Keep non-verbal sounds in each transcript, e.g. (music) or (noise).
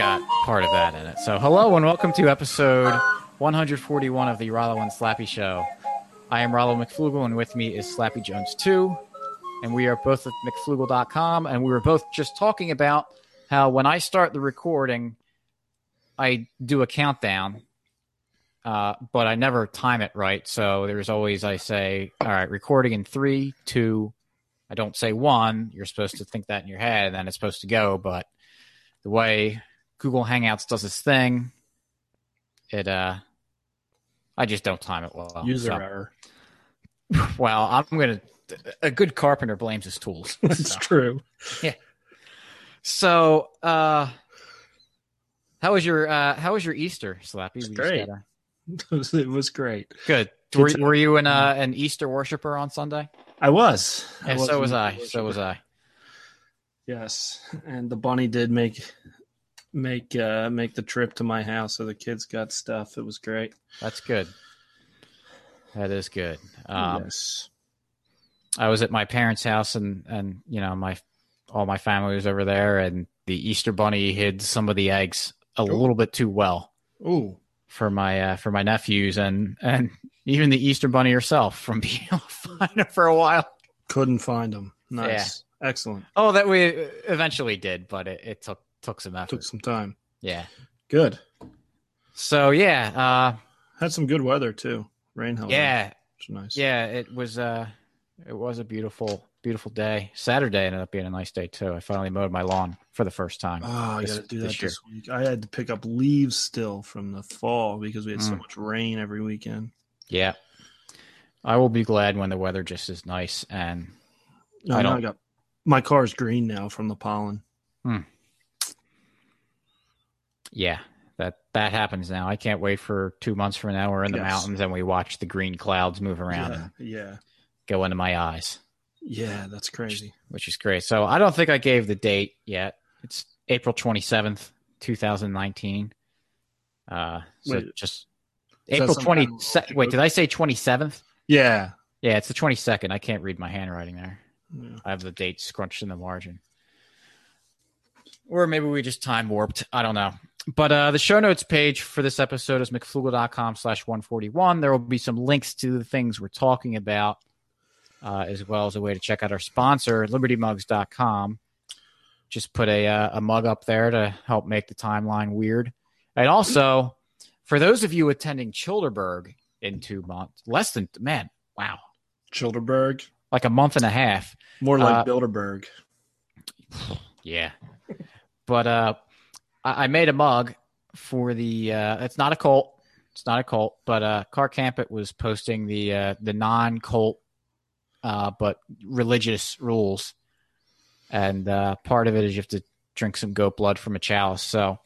Got part of that in it. So, hello and welcome to episode 141 of the Rollo and Slappy Show. I am Rollo McFlugel, and with me is Slappy Jones 2. And we are both at McFlugel.com. And we were both just talking about how when I start the recording, I do a countdown, uh, but I never time it right. So there's always, I say, all right, recording in three, two, I don't say one. You're supposed to think that in your head, and then it's supposed to go. But the way Google Hangouts does its thing, it uh, I just don't time it well. User So- error. (laughs) Well, I'm gonna. A good carpenter blames his tools. (laughs) It's So- true. (laughs) Yeah. So, uh, how was your uh, how was your Easter, Slappy? It's We just great. gotta- it was great. Good. Were, were you an uh, an Easter worshiper on Sunday? I was. Yeah, so was I. Easter So was I. Yes, and the bunny did make make uh make the trip to my house, so the kids got stuff. It was great. That's good. That is good. Um, yes. I was at my parents' house, and and you know my all my family was over there, and the Easter bunny hid some of the eggs a little bit too well Ooh. for my uh, for my nephews, and and even the Easter bunny herself from (laughs) being able to find her for a while. Couldn't find them. Nice. Excellent. Oh, that we eventually did, but it, it took took some effort. Took some time. Yeah. Good. So yeah, uh, Had some good weather too. Rain held. yeah, nice. yeah. It was uh, it was a beautiful beautiful day. Saturday ended up being a nice day too. I finally mowed my lawn for the first time. Oh, I got to do that year. this week. I had to pick up leaves still from the fall because we had so Mm. much rain every weekend. Yeah. I will be glad when the weather just is nice and No, I don't- I got my car's green now from the pollen. Yeah, that that happens now. I can't wait for two months from now. We're in the Yes. mountains and we watch the green clouds move around Yeah, yeah, go into my eyes, yeah. That's crazy. which is great. So I don't think I gave the date yet. It's April twenty seventh, two thousand nineteen. Uh, so Wait, just April twenty. kind of- Wait, did I say twenty seventh? Yeah. Yeah, it's the twenty second. I can't read my handwriting there. Yeah. I have the date scrunched in the margin. Or maybe we just time warped. I don't know. But uh, the show notes page for this episode is mcflugel.com slash 141. There will be some links to the things we're talking about, uh, as well as a way to check out our sponsor, libertymugs.com. Just put a, uh, a mug up there to help make the timeline weird. And also, for those of you attending Shillderberg in two months, less than, man, wow, Shillderberg. like a month and a half. More like Uh, Bilderberg. (sighs) Yeah. but uh I, I made a mug for the uh it's not a cult. It's not a cult, but uh Car Campit was posting the uh the non cult uh but religious rules. And uh part of it is you have to drink some goat blood from a chalice. So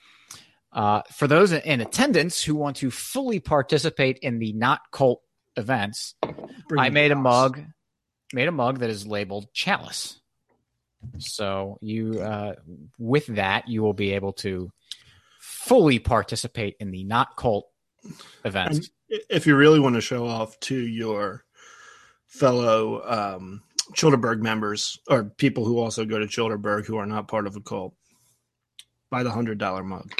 uh for those in attendance who want to fully participate in the not cult events, Bring I made a mug, made a mug that is labeled chalice. So you, uh, with that, you will be able to fully participate in the not cult events. And if you really want to show off to your fellow um, Shillderberg members or people who also go to Shillderberg who are not part of a cult, buy the hundred dollar mug.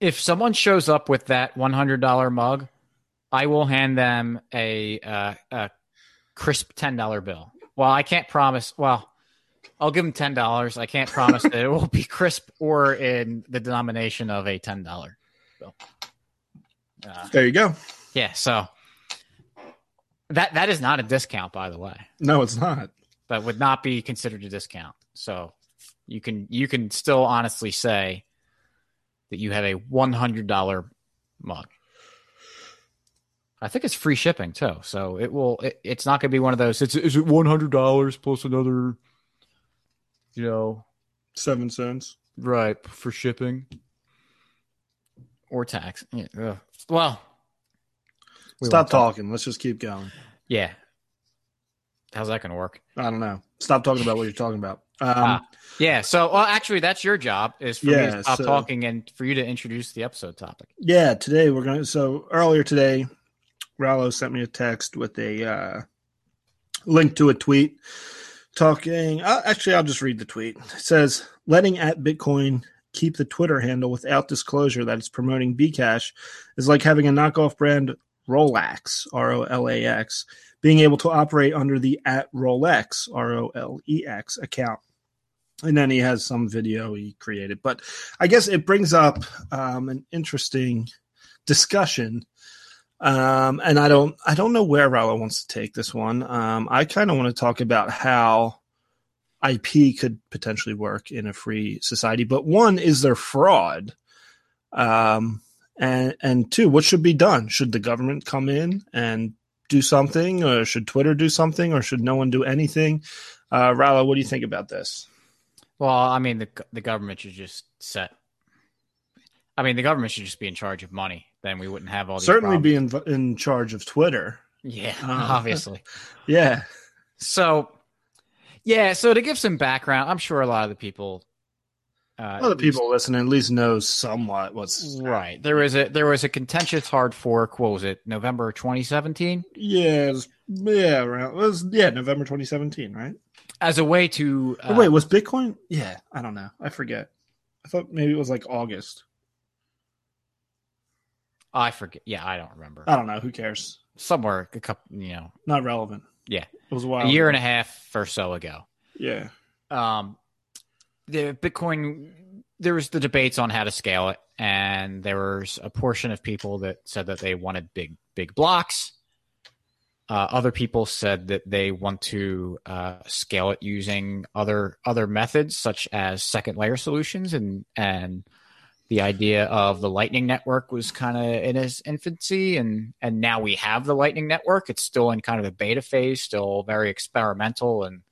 If someone shows up with that one hundred dollar mug, I will hand them a, uh, a crisp ten dollar bill. Well, I can't promise. Well, I'll give them ten dollars. I can't promise that it will be crisp or in the denomination of a ten dollar bill. Uh, There you go. Yeah, so that that is not a discount, by the way. No, it's not. That would not be considered a discount. So you can you can still honestly say that you have a one hundred dollar mug. I think it's free shipping too, so it will. It, it's not going to be one of those. It's is it one hundred dollars plus another, you know, Seven cents. right for shipping or tax. Yeah, ugh. Well, we Stop won't talk- talking. Let's just keep going. Yeah. How's that going to work? I don't know. Stop talking about what you're talking about. Um, Ah, Yeah. So, well, actually, that's your job is for me to stop so- talking and for you to introduce the episode topic. Yeah, today we're going to. So earlier today, Rollo sent me a text with a uh, link to a tweet talking. Uh, actually, I'll just read the tweet. It says, letting at Bitcoin keep the Twitter handle without disclosure that it's promoting Bcash is like having a knockoff brand Rolex, R O L A X, being able to operate under the at Rolex, R O L E X account. And then he has some video he created. But I guess it brings up um, an interesting discussion. Um, and I don't I don't know where Rollo wants to take this one. Um, I kind of want to talk about how IP could potentially work in a free society. But one, is there fraud? Um, and and two, what should be done? Should the government come in and do something, or should Twitter do something, or should no one do anything? Uh, Rollo, what do you think about this? Well, I mean, the the government should just set. I mean, the government should just be in charge of money. Then we wouldn't have all these. Certainly problems. be in in charge of Twitter. Yeah, Uh, (laughs) (laughs) obviously. Yeah, So, yeah. So to give some background, I'm sure a lot of the people. Uh, a lot of people listening at least know somewhat what's Right. There was a there was a contentious hard fork. What was it? November 2017. Yeah, it was, yeah, around, was yeah November 2017, right? As a way to uh, Oh, wait, was Bitcoin? Yeah, I don't know. I forget. I thought maybe it was like August. I forget. Yeah, I don't remember. I don't know. Who cares? Somewhere a couple, you know, Not relevant. Yeah. it was a while. a year and a half or so ago. Yeah, um, the Bitcoin, there was the debates on how to scale it, and there was a portion of people that said that they wanted big, big blocks. Uh, other people said that they want to uh, scale it using other other methods, such as second layer solutions, and and the idea of the Lightning Network was kind of in its infancy, and and now we have the Lightning Network. It's still in kind of the beta phase, still very experimental and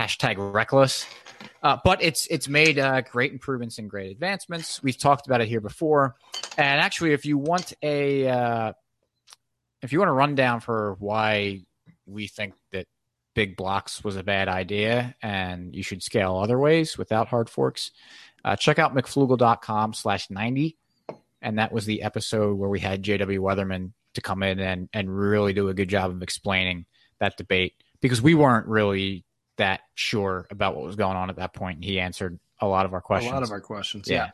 hashtag reckless. Uh, but it's it's made uh, great improvements and great advancements. We've talked about it here before, and actually, if you want a uh, if you want a rundown for why we think that big blocks was a bad idea and you should scale other ways without hard forks, uh, check out mcflugel.com slash 90. And that was the episode where we had JW Weatherman to come in and, and really do a good job of explaining that debate because we weren't really that sure about what was going on at that point. And he answered a lot of our questions. a lot of our questions. Yeah.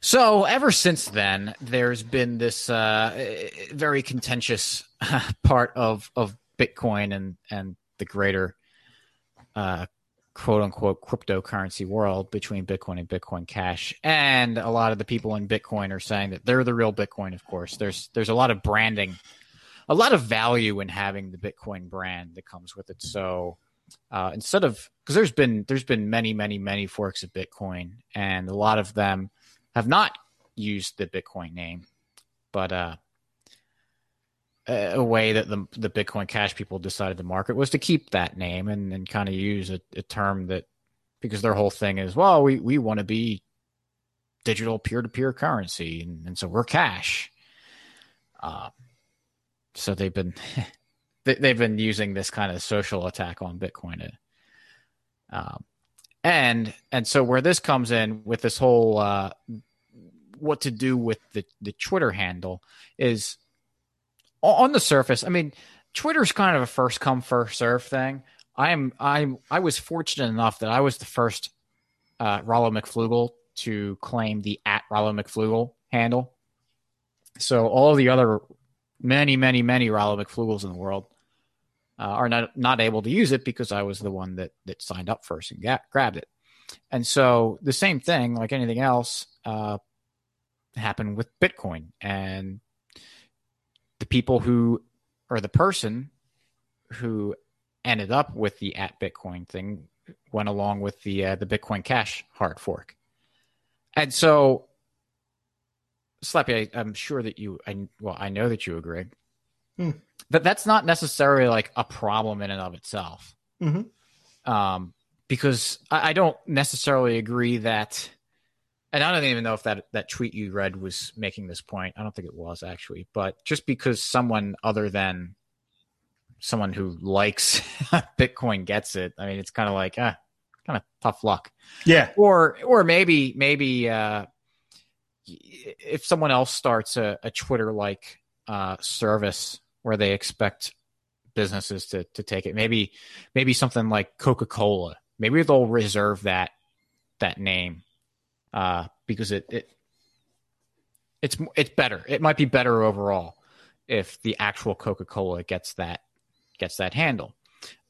So ever since then, there's been this uh, very contentious (laughs) part of of Bitcoin and and the greater uh, quote unquote cryptocurrency world between Bitcoin and Bitcoin Cash. And a lot of the people in Bitcoin are saying that they're the real Bitcoin. Of course, there's there's a lot of branding, a lot of value in having the Bitcoin brand that comes with it. So uh, instead of because there's been there's been many many many forks of Bitcoin, and a lot of them have not used the Bitcoin name, but uh, a way that the the Bitcoin Cash people decided to market was to keep that name and, and kind of use a, a term that because their whole thing is well we we want to be digital peer to peer currency and, and so we're cash. Uh, so they've been (laughs) they, they've been using this kind of social attack on Bitcoin. To, um, and and so where this comes in with this whole uh, what to do with the the Twitter handle is on the surface. I mean, Twitter's kind of a first come first serve thing. I am I'm I was fortunate enough that I was the first uh, Rollo McFlugel to claim the at Rollo McFlugel handle. So all the other many many many Rollo McFlugels in the world uh, are not not able to use it because I was the one that that signed up first and ga- grabbed it. And so the same thing, like anything else, uh, happened with Bitcoin and the people who or the person who ended up with the at Bitcoin thing went along with the uh, the Bitcoin Cash hard fork. And so, Slappy, I, I'm sure that you, I, well, I know that you agree Hmm. that that's not necessarily like a problem in and of itself. Mhm. Um, because I, I don't necessarily agree that, and I don't even know if that that tweet you read was making this point. I don't think it was actually, but just because someone other than someone who likes (laughs) Bitcoin gets it, I mean, it's kind of like ah, kind of tough luck Yeah. or or maybe maybe uh, if someone else starts a, a Twitter like uh, service where they expect businesses to to take it, maybe maybe something like Coca Cola, maybe they'll reserve that that name uh, because it, it it's it's better. It might be better overall if the actual Coca Cola gets that gets that handle.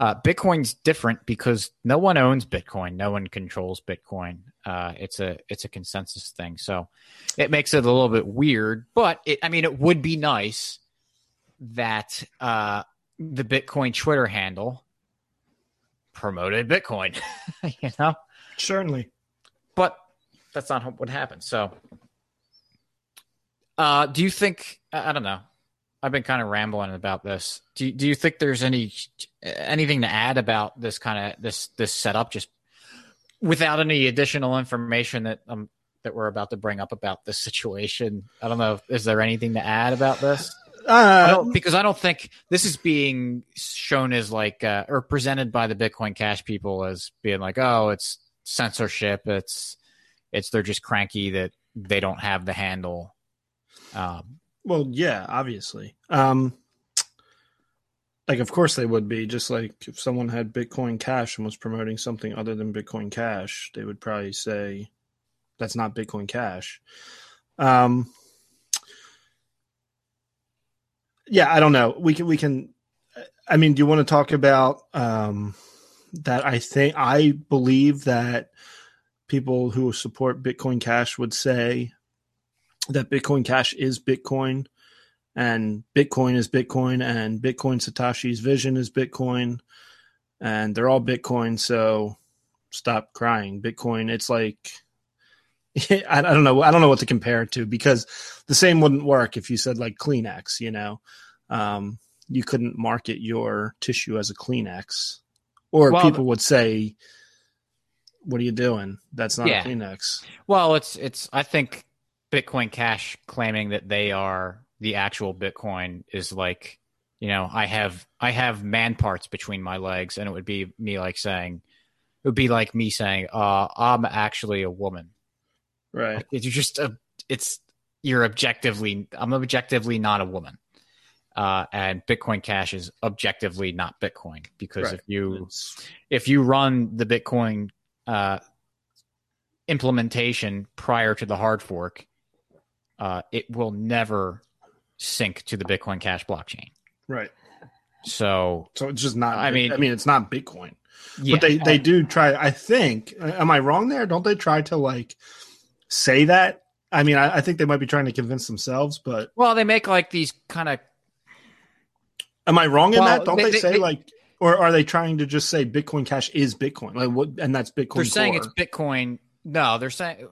Uh, Bitcoin's different because no one owns Bitcoin, no one controls Bitcoin. Uh, it's a it's a consensus thing, so it makes it a little bit weird. But it, I mean, it would be nice that uh, the Bitcoin Twitter handle promoted Bitcoin, (laughs) you know? Certainly. That's not what happened. So, uh, do you think, I don't know, I've been kind of rambling about this. Do, do you think there's any anything to add about this kind of this this setup just without any additional information that um that we're about to bring up about this situation? I don't know. Is there anything to add about this? Uh, I because I don't think this is being shown as like uh, or presented by the Bitcoin Cash people as being like, oh, it's censorship. It's it's they're just cranky that they don't have the handle. Um, well, yeah, obviously. Um, like, of course they would be. Just like if someone had Bitcoin Cash and was promoting something other than Bitcoin Cash, they would probably say that's not Bitcoin Cash. Um, yeah, I don't know. We can we can. I mean, do you want to talk about um, that? I think I believe that people who support Bitcoin Cash would say that Bitcoin Cash is Bitcoin, and Bitcoin is Bitcoin, and Bitcoin Satoshi's vision is Bitcoin, and they're all Bitcoin. So stop crying. Bitcoin. It's like (laughs) I, don't know. I don't know what to compare it to because the same wouldn't work if you said like Kleenex. You know, um, you couldn't market your tissue as a Kleenex, or well, people would say, "What are you doing? That's not yeah. a Kleenex." Well, it's it's. I think Bitcoin Cash claiming that they are the actual Bitcoin is like, you know, I have I have man parts between my legs, and it would be me like saying, it would be like me saying, uh, I'm actually a woman Right. It's just a, it's you're objectively I'm objectively not a woman. Uh, and Bitcoin Cash is objectively not Bitcoin because right. if you it's... if you run the Bitcoin uh, implementation prior to the hard fork, uh, it will never sync to the Bitcoin Cash blockchain. Right. So so it's just not. I mean, I mean, it's not Bitcoin. Yeah, but they they do try. I think. Am I wrong there? Don't they try to like say that. I mean, I, I, think they might be trying to convince themselves, but well, they make like these kind of. Am I wrong in that? Don't they, they say they, like, or are they trying to just say Bitcoin Cash is Bitcoin, like what? And that's Bitcoin. They're saying it's Bitcoin. No, they're saying.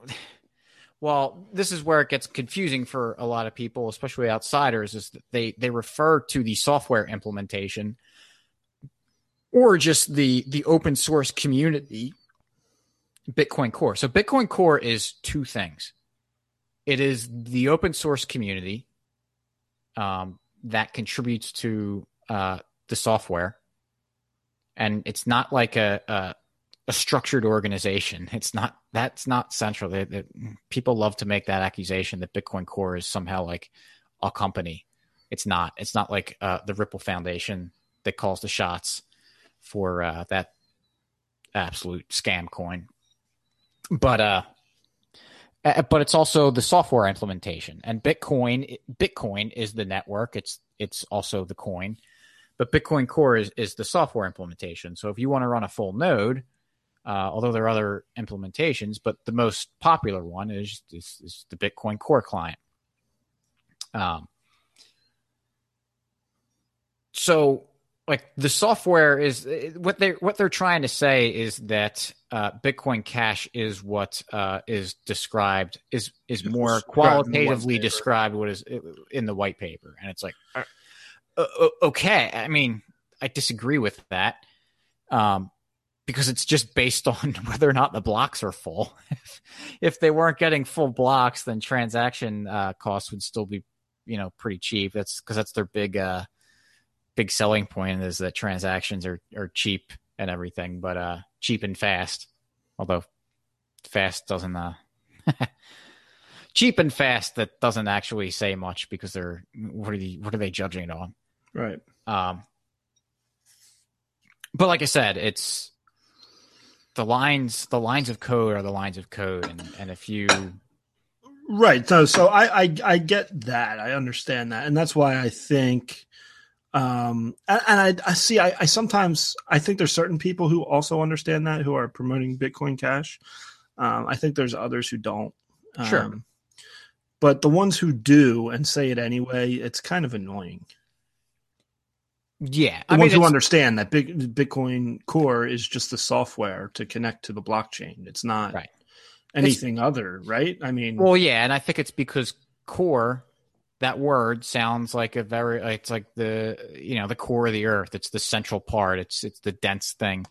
Well, this is where it gets confusing for a lot of people, especially outsiders, is that they they refer to the software implementation or just the the open source community Bitcoin Core. So Bitcoin Core is two things. It is the open source community um, that contributes to uh, the software, and it's not like a, a, a structured organization. It's not that's not central. They, they, people love to make that accusation that Bitcoin Core is somehow like a company. It's not. It's not like uh, the Ripple Foundation that calls the shots for uh, that absolute scam coin but uh, but it's also the software implementation and bitcoin bitcoin is the network it's it's also the coin but bitcoin core is, is the software implementation. So if you want to run a full node uh, although there are other implementations but the most popular one is, is, is the bitcoin core client. Um, so like the software is what they what they're trying to say is that uh, Bitcoin Cash is what uh, is described is is more qualitatively described what is in the white paper, and it's like okay. I mean, I disagree with that um, because it's just based (laughs) on whether or not the blocks are full. if, if they weren't getting full blocks, then transaction uh, costs would still be you know pretty cheap. That's because that's their big uh, big selling point is that transactions are, are cheap and everything, but uh, cheap and fast. Although fast doesn't uh, (laughs) cheap and fast that doesn't actually say much because they're what are the what are they judging it on? Right. Um. But like I said, it's the lines the lines of code are the lines of code, and and if you Right. So, so I, I, I get that. I understand that, and that's why I think, um, and, and I, I see. I, I sometimes I think there's certain people who also understand that who are promoting Bitcoin Cash. Um, I think there's others who don't. Sure. Um, but the ones who do and say it anyway, it's kind of annoying. Yeah, The I ones mean, who understand that big Bitcoin Core is just the software to connect to the blockchain. It's not Right. anything other, right? I mean, Well, yeah, and I think it's because core, that word sounds like a very it's like the you know the core of the earth. It's the central part. It's it's the dense thing.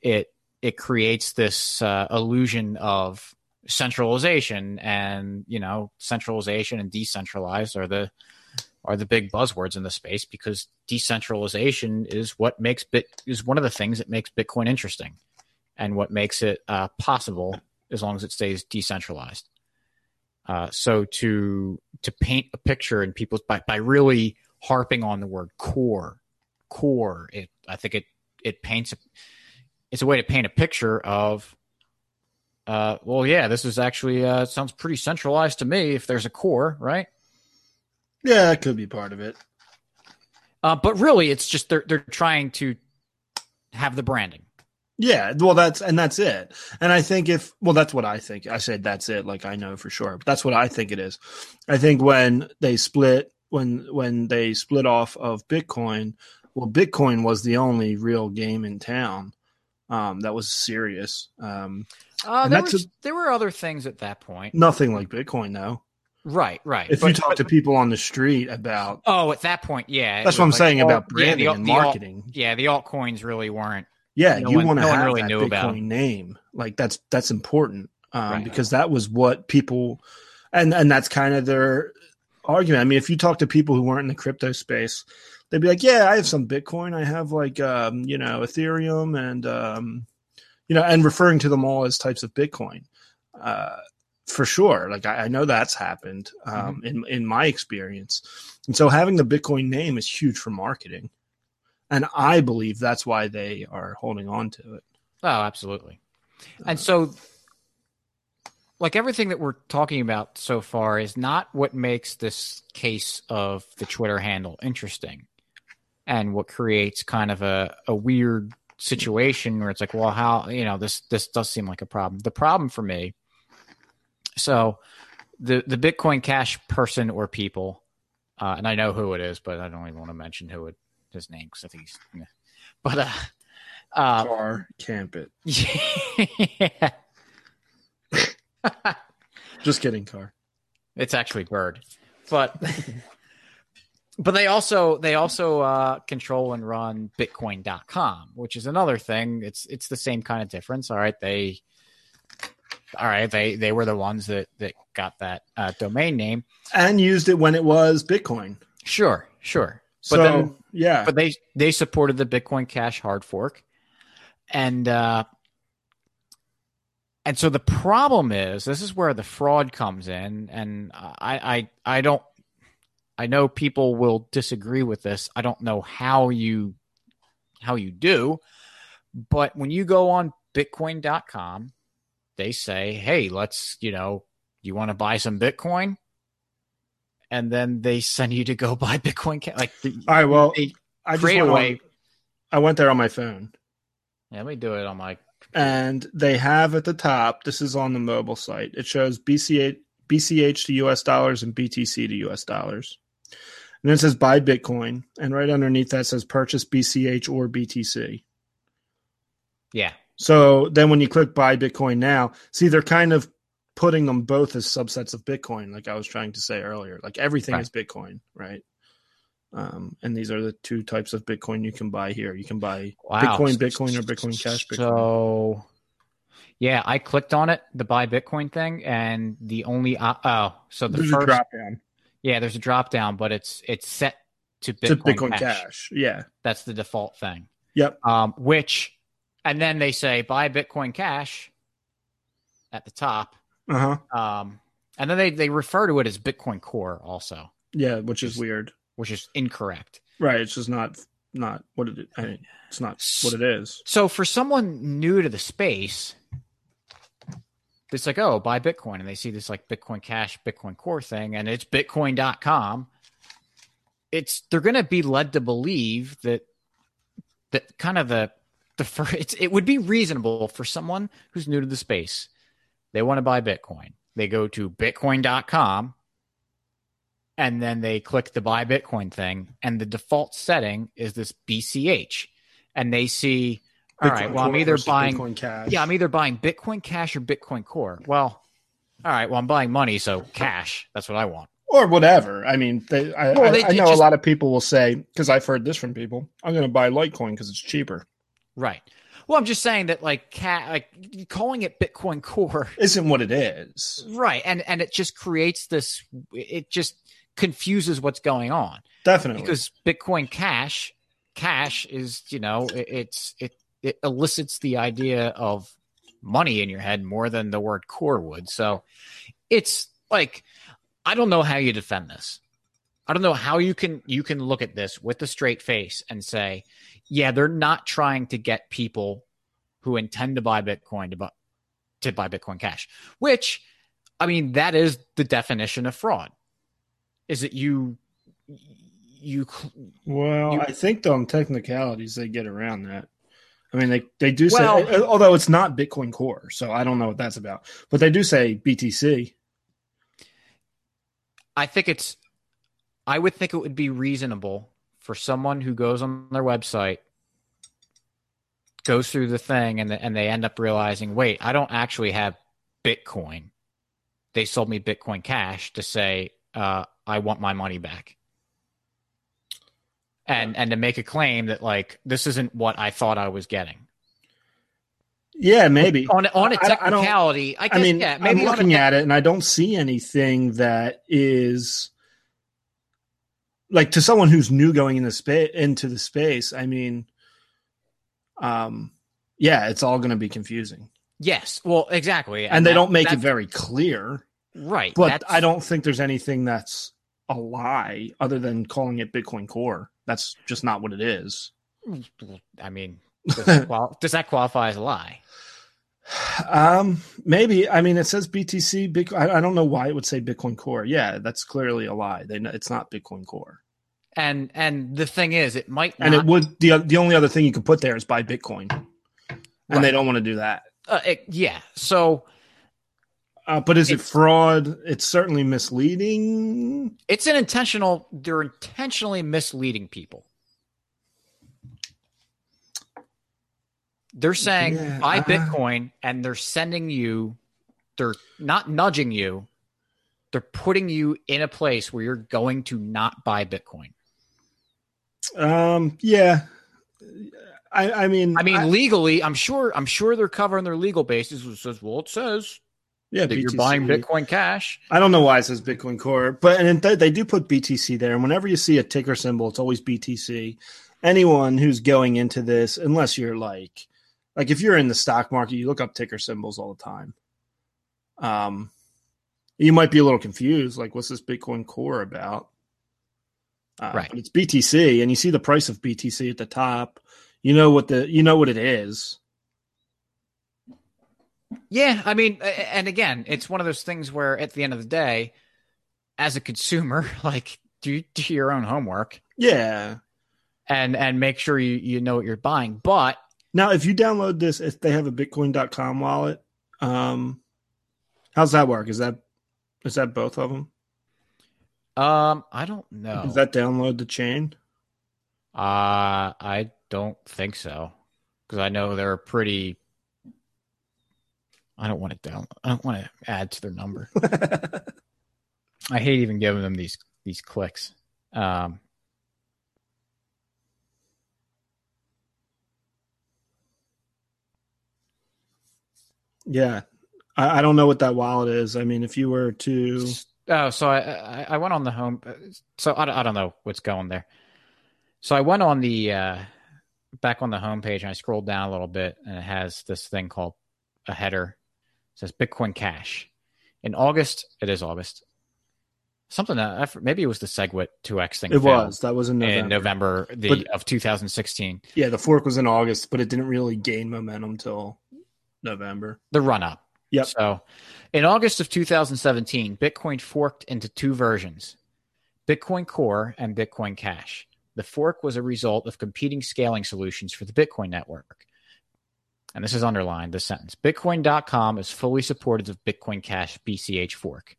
It it creates this uh, illusion of centralization, and you know centralization and decentralized are the are the big buzzwords in the space because decentralization is what makes bit is one of the things that makes Bitcoin interesting, and what makes it uh, possible as long as it stays decentralized. Uh, so to to paint a picture in people's by, by really harping on the word core, core, it I think it it paints a, it's a way to paint a picture of uh, well, yeah, this is actually uh, sounds pretty centralized to me. If there's a core, right? Yeah, that could be part of it. Uh, but really, it's just they're they're trying to have the branding. Yeah, well, that's and that's it. And I think if well, that's what I think. I said that's it, like I know for sure. But that's what I think it is. I think when they split, when when they split off of Bitcoin, well, Bitcoin was the only real game in town um, that was serious. Um, Uh, there was there were other things at that point. nothing like Bitcoin, though. Right, right. If But- you talk but- to people on the street about, oh, at that point, yeah, that's what I'm like, saying oh, about yeah, branding the- and the alt- marketing. yeah, the altcoins really weren't. Yeah, no you want to no have really that Bitcoin about name. Like that's that's important um, Right. because that was what people, and and that's kind of their argument. I mean, if you talk to people who weren't in the crypto space, they'd be like, "Yeah, I have some Bitcoin. I have like um, you know Ethereum and um, you know, and referring to them all as types of Bitcoin." Uh, for sure, like I, I know that's happened um, Mm-hmm. in in my experience, and so having the Bitcoin name is huge for marketing and I believe that's why they are holding on to it. Oh, absolutely. And so, like everything that we're talking about so far is not what makes this case of the Twitter handle interesting and what creates kind of a, a weird situation where it's like, well, how, you know, this, this does seem like a problem. The problem for me, so the, the Bitcoin Cash person or people, uh, and I know who it is, but I don't even want to mention who it, his name because I think he's, yeah. but, uh, uh, Car camp it. (laughs) yeah. (laughs) Just kidding, car. it's actually Bird, but but they also they also uh, control and run Bitcoin.com, which is another thing. It's it's the same kind of difference. All right, they all right they they were the ones that that got that uh, domain name. And used it when it was Bitcoin. Sure, sure. But So then yeah, but they they supported the Bitcoin Cash hard fork, and uh, and so the problem is this is where the fraud comes in, and I I I don't I know people will disagree with this. I don't know how you how you do, but when you go on Bitcoin.com, they say, hey, let's you know you want to buy some Bitcoin. And then they send you to go (laughs) buy Bitcoin. Ca- like the, all right. Well, I just went on- I went there on my phone, Yeah, let me do it on my. and they have at the top. This is on the mobile site. It shows BCH BCH to US dollars and BTC to US dollars. And then it says buy Bitcoin, and right underneath that says purchase BCH or BTC. Yeah, So then when you click buy Bitcoin now, see they're kind of putting them both as subsets of Bitcoin, like I was trying to say earlier. Like everything Right. is Bitcoin, right? Um, and these are the two types of Bitcoin you can buy here. You can buy wow. Bitcoin, Bitcoin, or Bitcoin Cash, Bitcoin. So, yeah, I clicked on it, the buy Bitcoin thing, and the only uh, oh, so the There's first drop down yeah, there's a drop down, but it's it's set to Bitcoin, to Bitcoin Cash. Cash. Yeah. That's the default thing. Yep. Um, which, and then they say buy Bitcoin Cash at the top. Uh huh. Um, and then they they refer to it as Bitcoin Core also, Yeah, which is Just- weird. which is incorrect. Right. It's just not not what it. I mean, it's not what it is. So for someone new to the space, it's like, oh, buy Bitcoin, and they see this like Bitcoin Cash, Bitcoin Core thing, and it's Bitcoin.com. It's they're going to be led to believe that that kind of the the first, it's, it would be reasonable for someone who's new to the space. They want to buy Bitcoin. They go to Bitcoin.com and then they click the buy Bitcoin thing, and the default setting is this BCH, and they see, all right, well, I'm either buying Bitcoin Cash. yeah, I'm either buying Bitcoin Cash or Bitcoin Core. Well, all right, well, I'm buying money, so cash. That's what I want. or whatever. I mean, they, I, Well, they- I they know just- a lot of people will say because I've heard this from people. I'm going to buy Litecoin because it's cheaper. Right. Well, I'm just saying that, like, ca- like calling it Bitcoin Core, (laughs) Isn't what it is. right? And and it just creates this. It just confuses what's going on. Definitely. because Bitcoin Cash, cash is you know it, it's it it elicits the idea of money in your head more than the word core would. So it's like I don't know how you defend this. I don't know how you can you can look at this with a straight face and say, yeah, they're not trying to get people who intend to buy Bitcoin to buy to buy Bitcoin Cash, which I mean that is the definition of fraud. Is that you you well, you- I think on technicalities they get around that. I mean, they, they do say, Well- although it's not Bitcoin Core, so I don't know what that's about. But they do say BTC. I think it's I would think it would be reasonable for someone who goes on their website goes through the thing and and they end up realizing, wait, I don't actually have Bitcoin. They sold me Bitcoin Cash to say uh, I want my money back. And and to make a claim that like this isn't what I thought I was getting. Yeah, maybe. On a- on a I- I technicality, I, guess I mean, yeah, maybe I'm looking at it and I don't see anything that is like to someone who's new going into space into the space. I mean, um, yeah, it's all going to be confusing, Yes, well, exactly, and, they that- don't make it very clear. right. But I don't think there's anything that's a lie other than calling it Bitcoin Core. That's just not what it is. I mean, does that, qual- (laughs) does that qualify as a lie? Um, maybe. I mean, it says BTC. I, I don't know why it would say Bitcoin Core. Yeah, that's clearly a lie. They know it's not Bitcoin Core. And and the thing is, it might And it would the the only other thing you could put there is buy Bitcoin, and Right. they don't want to do that. uh, it- yeah. So Uh, but is it fraud? It's certainly misleading. it's an intentional. They're intentionally misleading people. They're saying Yeah, buy uh- Bitcoin, and they're sending you. They're not nudging you. They're putting you in a place where you're going to not buy Bitcoin. Um, yeah. I, I mean, I mean, legally, I'm sure. I'm sure they're covering their legal basis. Which says, well, it says yeah, that you're buying Bitcoin Cash. I don't know why it says Bitcoin Core, but and they, they do put BTC there. And whenever you see a ticker symbol, it's always BTC. Anyone who's going into this, unless you're like, like if you're in the stock market, you look up ticker symbols all the time. Um, you might be a little confused, like what's this Bitcoin Core about? Uh, Right. But it's BTC, and you see the price of BTC at the top. You know what the you know what it is. Yeah, I mean, and again, it's one of those things where at the end of the day, as a consumer, (laughs) like do do your own homework Yeah. and and make sure you you know what you're buying. But Now, if you download this, if they have a Bitcoin.com wallet, um, how's that work? Is that is that both of them? Um, I don't know. Does that download the chain? uh, I don't think so because I know they're pretty. I don't want to down. I don't want to add to their number. (laughs) I hate even giving them these these clicks. Um, yeah, I, I don't know what that wallet is. I mean, if you were to, Oh, so I, I went on the home. So I, don't- I don't know what's going there. So I went on the uh, back on the homepage and I scrolled down a little bit and it has this thing called a header. It says Bitcoin Cash. In August, it is August. something that I maybe it was the Segwit 2X thing. It was. That was in November. in November the, But- of 2016. Yeah, the fork was in August, but it didn't really gain momentum till November. The run up. Yep. So, in August of 2017, Bitcoin forked into two versions: Bitcoin Core and Bitcoin Cash. The fork was a result of competing scaling solutions for the Bitcoin network. And this is underlined this sentence. Bitcoin.com is fully supportive of Bitcoin Cash BCH fork.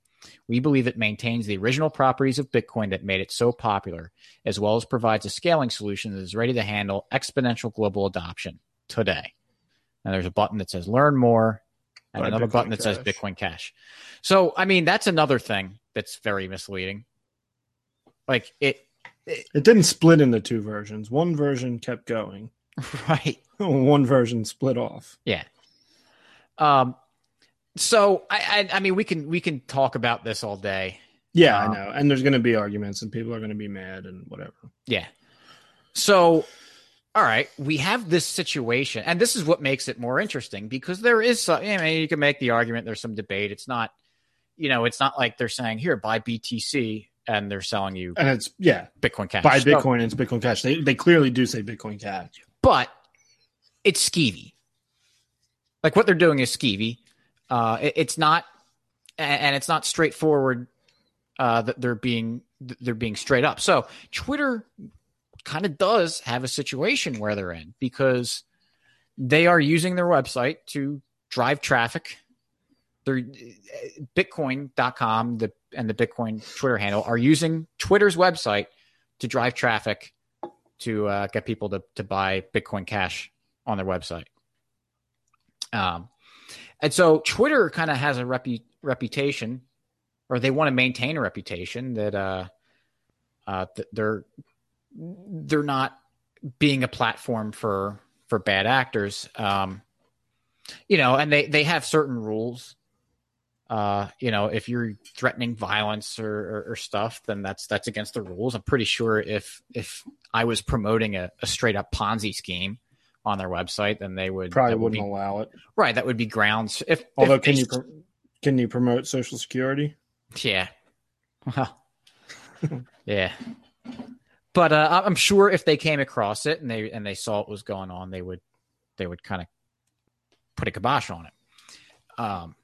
We believe it maintains the original properties of Bitcoin that made it so popular, as well as provides a scaling solution that is ready to handle exponential global adoption today. And there's a button that says learn more and Buy another Bitcoin button that says Bitcoin Cash. So, I mean, that's another thing that's very misleading. Like it, It didn't split into two versions. One version kept going. (laughs) right? (laughs) One version split off. Yeah. Um. So I, I, I mean, we can we can talk about this all day. Yeah, Um, I know. And there's going to be arguments, and people are going to be mad and whatever. Yeah. So, all right, we have this situation, and this is what makes it more interesting because there is some. I mean, you can make the argument. There's some debate. It's not, you know, it's not like they're saying here buy BTC and they're selling you And it's yeah, Bitcoin Cash. buy So- Bitcoin and it's Bitcoin Cash. They they clearly do say Bitcoin Cash. but it's skeevy. Like what they're doing is skeevy. Uh, it- it's not, and it's not straightforward. Uh, that they're being they're being straight up. So Twitter kind of does have a situation where they're in because they are using their website to drive traffic. They're Bitcoin.com the and the Bitcoin Twitter handle are using Twitter's website to drive traffic to uh, get people to, to buy Bitcoin Cash on their website. Um, and so Twitter kind of has a repu- reputation, or they want to maintain a reputation that uh, uh, that they're they're not being a platform for for bad actors. Um, you know, and they they have certain rules. Uh, you know, if you're threatening violence or, or, or stuff, then that's that's against the rules. I'm pretty sure if if I was promoting a, a straight up Ponzi scheme on their website, then they would Probably that would wouldn't be, allow it. right. That would be grounds. If Although, if can they- you pro- can you promote Social Security? yeah, well, (laughs) yeah. But uh, I'm sure if they came across it and they and they saw what was going on, they would they would kind of put a kibosh on it. Um.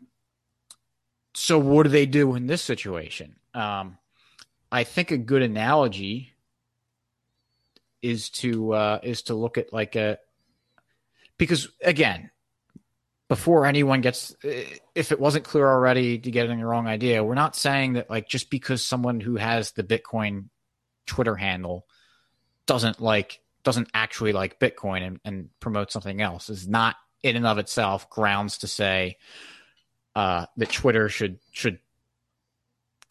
So what do they do in this situation? Um, I think a good analogy is to uh, is to look at like a because again before anyone gets if it wasn't clear already to get getting the wrong idea we're not saying that like just because someone who has the bitcoin twitter handle doesn't like doesn't actually like bitcoin and, and promote something else is not in and of itself grounds to say uh, that twitter should should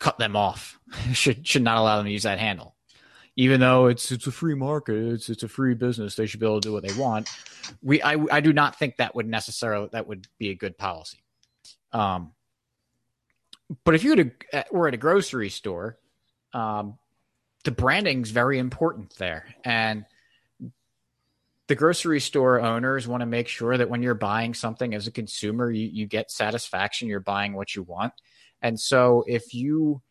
cut them off (laughs) should should not allow them to use that handle. Even though it's it's a free market it's it's a free business they should be able to do what they want. We I, I do not think that would necessarily that would be a good policy. Um but if you were, to, were at a grocery store um the branding's very important there and the grocery store owners want to make sure that when you're buying something as a consumer you, you get satisfaction you're buying what you want and so if you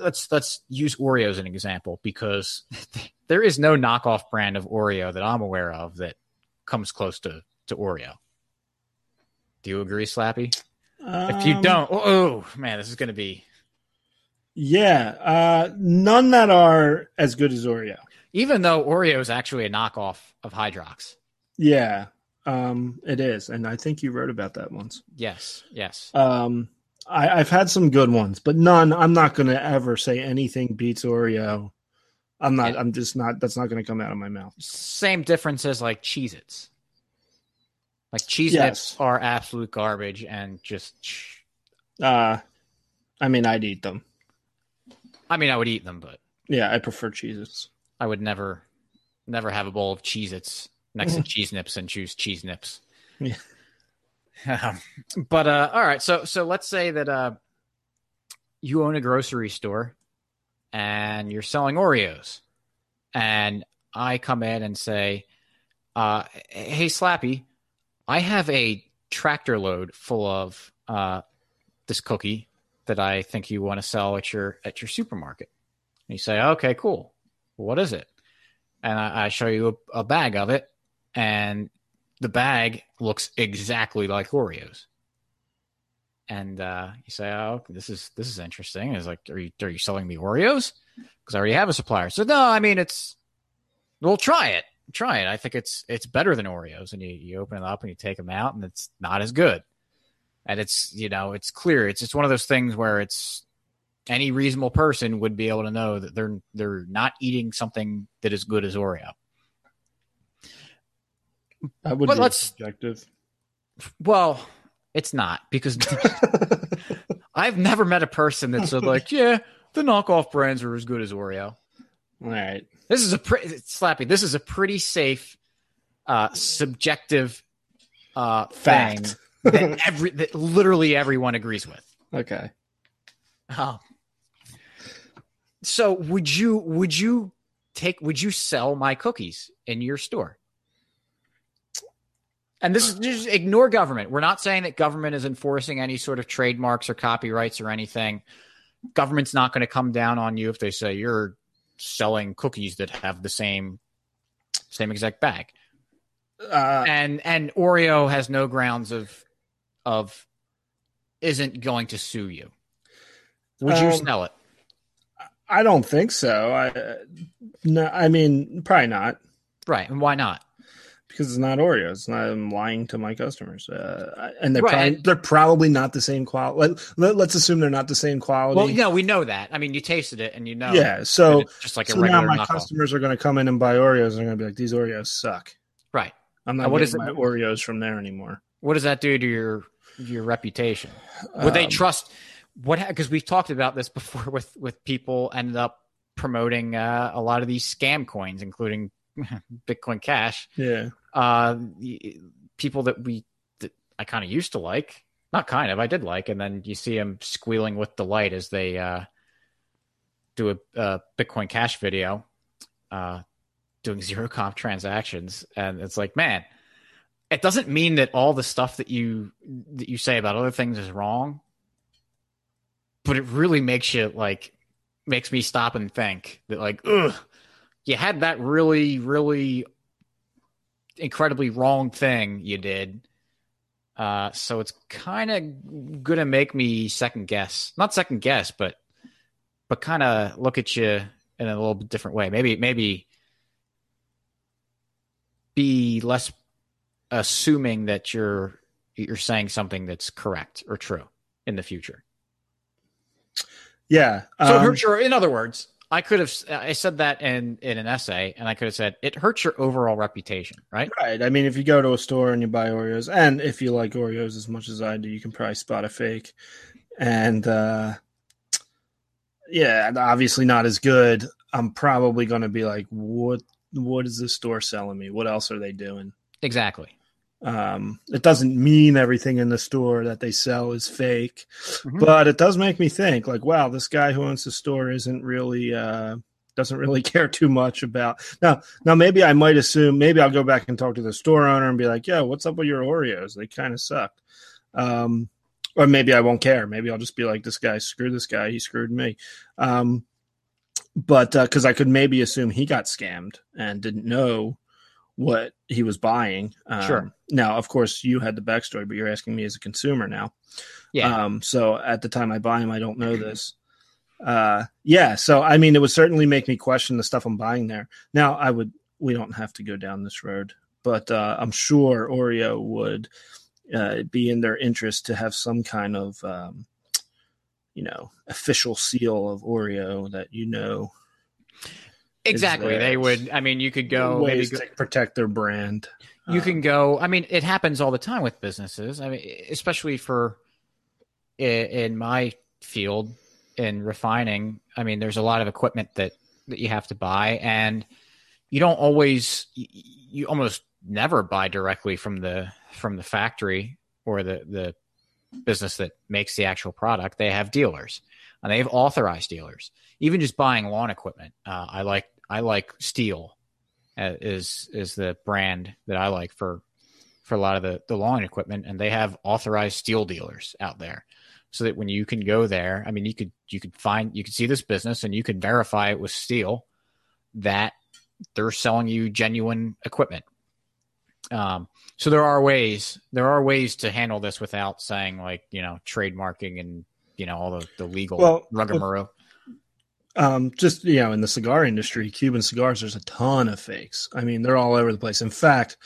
let's let's use Oreo as an example because (laughs) there is no knockoff brand of Oreo that I'm aware of that comes close to to Oreo. Do you agree, Slappy? if you Um, don't, oh man, this is going to be yeah, uh, none that are as good as Oreo. even though Oreo is actually a knockoff of Hydrox. Yeah, um, it is, and I think you wrote about that once. Yes, yes. Um, I, I've had some good ones, but none. I'm not going to ever say anything beats Oreo. I'm not. I'm just not. That's not going to come out of my mouth. Same differences like Cheez Its. Like Cheez Its Yes. are absolute garbage and just Uh, I mean, I'd eat them. I mean I would eat them, but Yeah, I prefer cheeses. I would never, never have a bowl of Cheez Its next to Cheese Nips and choose Cheese Nips. Yeah. (laughs) Um, but uh, all right, so so let's say that uh, you own a grocery store and you're selling Oreos, and I come in and say, uh, "Hey, Slappy, I have a tractor load full of uh, this cookie that I think you want to sell at your at your supermarket. And you say, okay, cool. What is it? And I, I show you a, a bag of it, and the bag looks exactly like Oreos. And uh, you say, "Oh, this is this is interesting." It's like, "Are you are you selling me Oreos?" Because I already have a supplier. So no, I mean it's. We'll try it. Try it. I think it's it's better than Oreos. And you you open it up and you take them out, and it's not as good. And it's you know it's clear. It's it's one of those things where it's any reasonable person would be able to know that they're they're not eating something that is good as Oreo. That would But be let's- subjective. Well, it's not because (laughs) I've never met a person that said like, yeah, the knockoff brands are as good as Oreo. All right. This is a pretty slappy. This is a pretty safe, uh, subjective uh, thing Fact. That (laughs) every that literally everyone agrees with. Okay. Oh. So would you would you take would you sell my cookies in your store? And this is just ignore government. We're not saying that government is enforcing any sort of trademarks or copyrights or anything. Government's not going to come down on you if they say you're selling cookies that have the same same exact bag. Uh, And and Oreo has no grounds of of isn't going to sue you. Would you Um, sell it? I don't think so. I no. I mean, probably not Right, and why not? because it's not Oreos. It's not, I'm lying to my customers, uh, and they're Right, probably, and- they're probably not the same quality. Let, let, us assume they're not the same quality. Well, no, we know that. I mean, you tasted it, and you know. yeah. So, just like a so now my knockoff. customers are going to come in and buy Oreos. and They're going to be like, these Oreos suck. Right. I'm not what getting is it- my Oreos from there anymore. What does that do to your your reputation? Would they Um, trust what? Because we've talked about this before (laughs) with with people ended up promoting uh, a lot of these scam coins, including (laughs) Bitcoin Cash. Yeah. Uh, people that we that I kind of used to like, not kind of, I did like, and then you see them squealing with delight as they uh, do a, a Bitcoin Cash video, uh, doing (laughs) zero comp transactions, and it's like, man, it doesn't mean that all the stuff that you that you say about other things is wrong, but it really makes you like makes me stop and think that like, ugh, you had that really, really incredibly wrong thing you did. Uh, so it's kind of gonna make me second guess, not second guess, but but kind of look at you in a little bit different way. Maybe maybe be less assuming that you're you're saying something that's correct or true in the future. Yeah. So it um, hurts your. In other words, I could have I said that in in an essay, and I could have said it hurts your overall reputation, right? Right. I mean, if you go to a store and you buy Oreos, and if you like Oreos as much as I do, you can probably spot a fake. And uh, yeah, obviously not as good. I'm probably going to be like, what? What is this store selling me? What else are they doing? Exactly. Um, it doesn't mean everything in the store that they sell is fake, Mhm. but it does make me think like, wow, this guy who owns the store isn't really uh, doesn't really (laughs) care too much about now. Now maybe I might assume maybe I'll go back and talk to the store owner and be like, yeah, what's up with your Oreos? They kind of suck. Um, or maybe I won't care. Maybe I'll just be like, this guy, screw this guy, he screwed me. Um, but because I could maybe assume he got scammed and didn't know what he was buying. Um, Sure. Now, of course, you had the backstory, but you're asking me as a consumer now. Yeah. Um, so at the time I buy him, I don't know this. Uh, yeah. So I mean, it would certainly make me question the stuff I'm buying there. Now, I would. We don't have to go down this road, but uh, I'm sure Oreo would uh, be in their interest to have some kind of, um, you know, official seal of Oreo that you know exactly. They would. I mean, you could go. Maybe ways go, to protect their brand. you Um, can go. I mean, it happens all the time with businesses. I mean, especially for i- in my field in refining. I mean, there's a lot of equipment that that you have to buy, and you don't always. You, you almost never buy directly from the from the factory or the the business that makes the actual product. They have dealers, and they have authorized dealers. Even just buying lawn equipment, uh, I like I like Stihl uh, is is the brand that I like for for a lot of the the lawn equipment, and they have authorized Stihl dealers out there. so that when you can go there, I mean, you could you could find you could see this business and you could verify it with Stihl that they're selling you genuine equipment. Um, so there are ways there are ways to handle this without saying like you know trademarking and you know all the, the legal Well. Um, just you know, in the cigar industry, Cuban cigars, there's a ton of fakes. I mean, they're all over the place. In fact,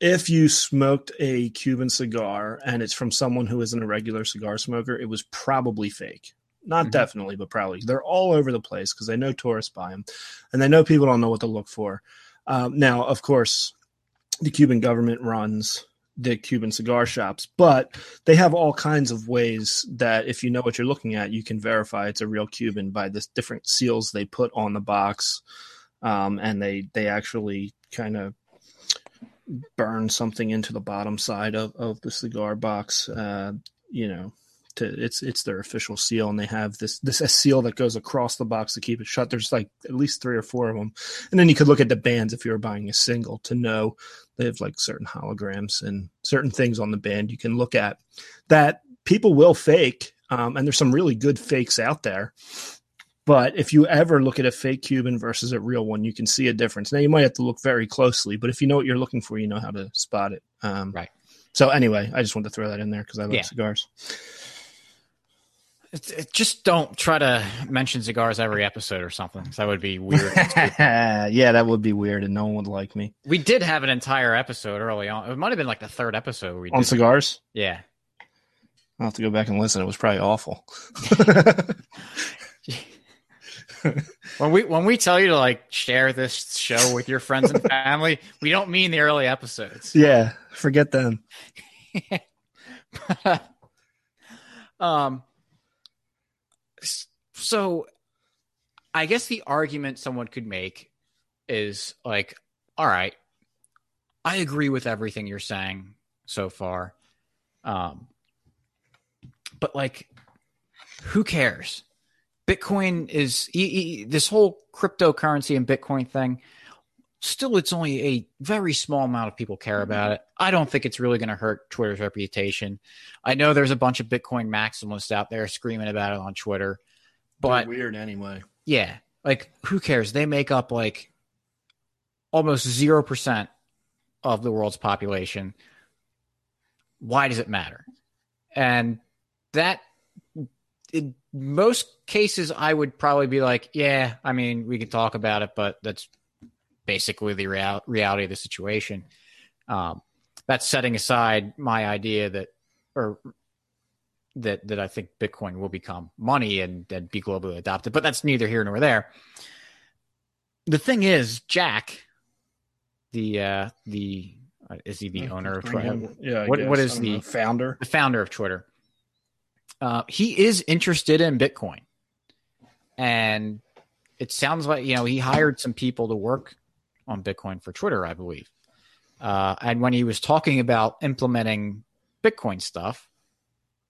if you smoked a Cuban cigar and it's from someone who isn't a regular cigar smoker, it was probably fake. Not Mhm. definitely, but probably. They're all over the place because they know tourists buy them, and they know people don't know what to look for. Um, now, of course, the Cuban government runs the Cuban cigar shops, but they have all kinds of ways that if you know what you're looking at, you can verify it's a real Cuban by the different seals they put on the box, um, and they they actually kind of burn something into the bottom side of, of the cigar box. Uh, you know, to it's it's their official seal, and they have this this a seal that goes across the box to keep it shut. There's like at least three or four of them, and then you could look at the bands if you were buying a single to know they have like certain holograms and certain things on the band you can look at that people will fake um, and there's some really good fakes out there but if you ever look at a fake cuban versus a real one you can see a difference now you might have to look very closely but if you know what you're looking for you know how to spot it um, Right. so anyway i just wanted to throw that in there because i love Yeah. cigars It's, it, just don't try to mention cigars every episode or something. That would be weird. (laughs) yeah that would be weird and no one would like me we did have an entire episode early on. It might have been like the third episode. We did. on did. cigars yeah. i'll have to go back and listen it was probably awful (laughs) When we when we tell you to like share this show with your friends and family, we don't mean the early episodes. (laughs) yeah forget them um so I guess the argument someone could make is like, all right, I agree with everything you're saying so far. Um but like who cares? Bitcoin is e- e- this whole cryptocurrency and Bitcoin thing. Still, it's only a very small amount of people care about it. I don't think it's really going to hurt Twitter's reputation. I know there's a bunch of Bitcoin maximalists out there screaming about it on Twitter, but They're weird anyway yeah, like who cares? They make up like almost 0% of the world's population. Why does it matter? And that in most cases I would probably be like, yeah, I mean, we can talk about it, but that's basically the real- reality of the situation. Um, that's setting aside my idea that or that that I think Bitcoin will become money and, and be globally adopted, but that's neither here nor there. The thing is, Jack, the uh, the uh, is he the owner of Twitter? him- Yeah. What- what is the- know, founder? the founder of Twitter. Uh, he is interested in Bitcoin, and it sounds like you know he hired some people to work on Bitcoin for Twitter, I believe. Uh, and when he was talking about implementing Bitcoin stuff,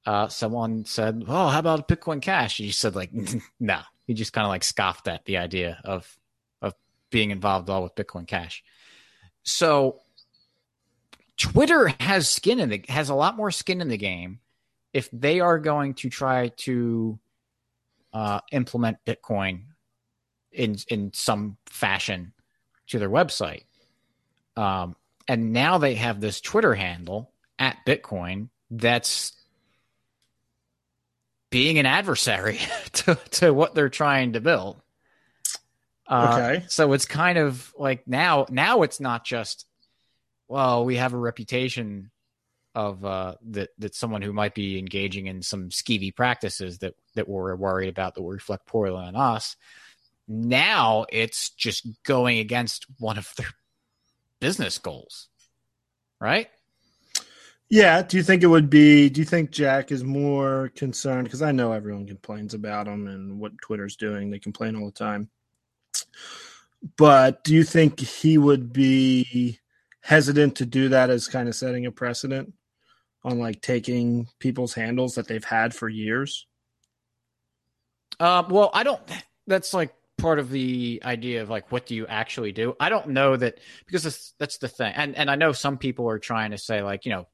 uh, someone said, "Oh, how about Bitcoin Cash?" He said, "Like, (laughs) no." He just kind of like scoffed at the idea of of being involved all with Bitcoin Cash. So Twitter has skin in the has a lot more skin in the game if they are going to try to uh, implement Bitcoin in in some fashion to their website. Um, and now they have this Twitter handle at Bitcoin that's being an adversary (laughs) to, to what they're trying to build. Uh, Okay. So it's kind of like now, now it's not just, well, we have a reputation of uh, that that someone who might be engaging in some skeevy practices that that we're worried about that will reflect poorly on us. Now it's just going against one of their business goals, right? Yeah. Do you think it would be? Do you think Jack is more concerned? Because I know everyone complains about him and what Twitter's doing. They complain all the time. But do you think he would be hesitant to do that as kind of setting a precedent on like taking people's handles that they've had for years? Uh, well, I don't. That's like part of the idea of like what do you actually do. I don't know that because that's, that's the thing, and and I know some people are trying to say like you know,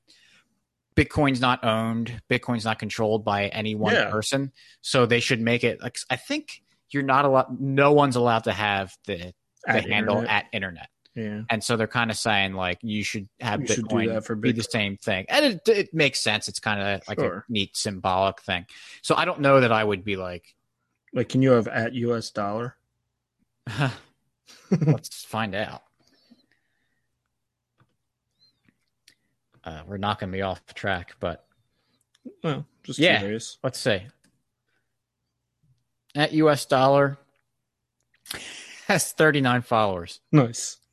Bitcoin's not owned, Bitcoin's not controlled by any one Yeah. person, so they should make it like I think you're not allowed. No one's allowed to have the the At handle internet. at internet, yeah. and so they're kind of saying like you should have You should do Bitcoin be the same thing, and it it makes sense. It's kind of like Sure. a neat symbolic thing. So I don't know that I would be like, Like, can you have at US dollar? (laughs) let's find out. Uh, we're knocking me off track, but Well, just Yeah. curious. let's see. At US dollar has 39 followers. Nice. (laughs)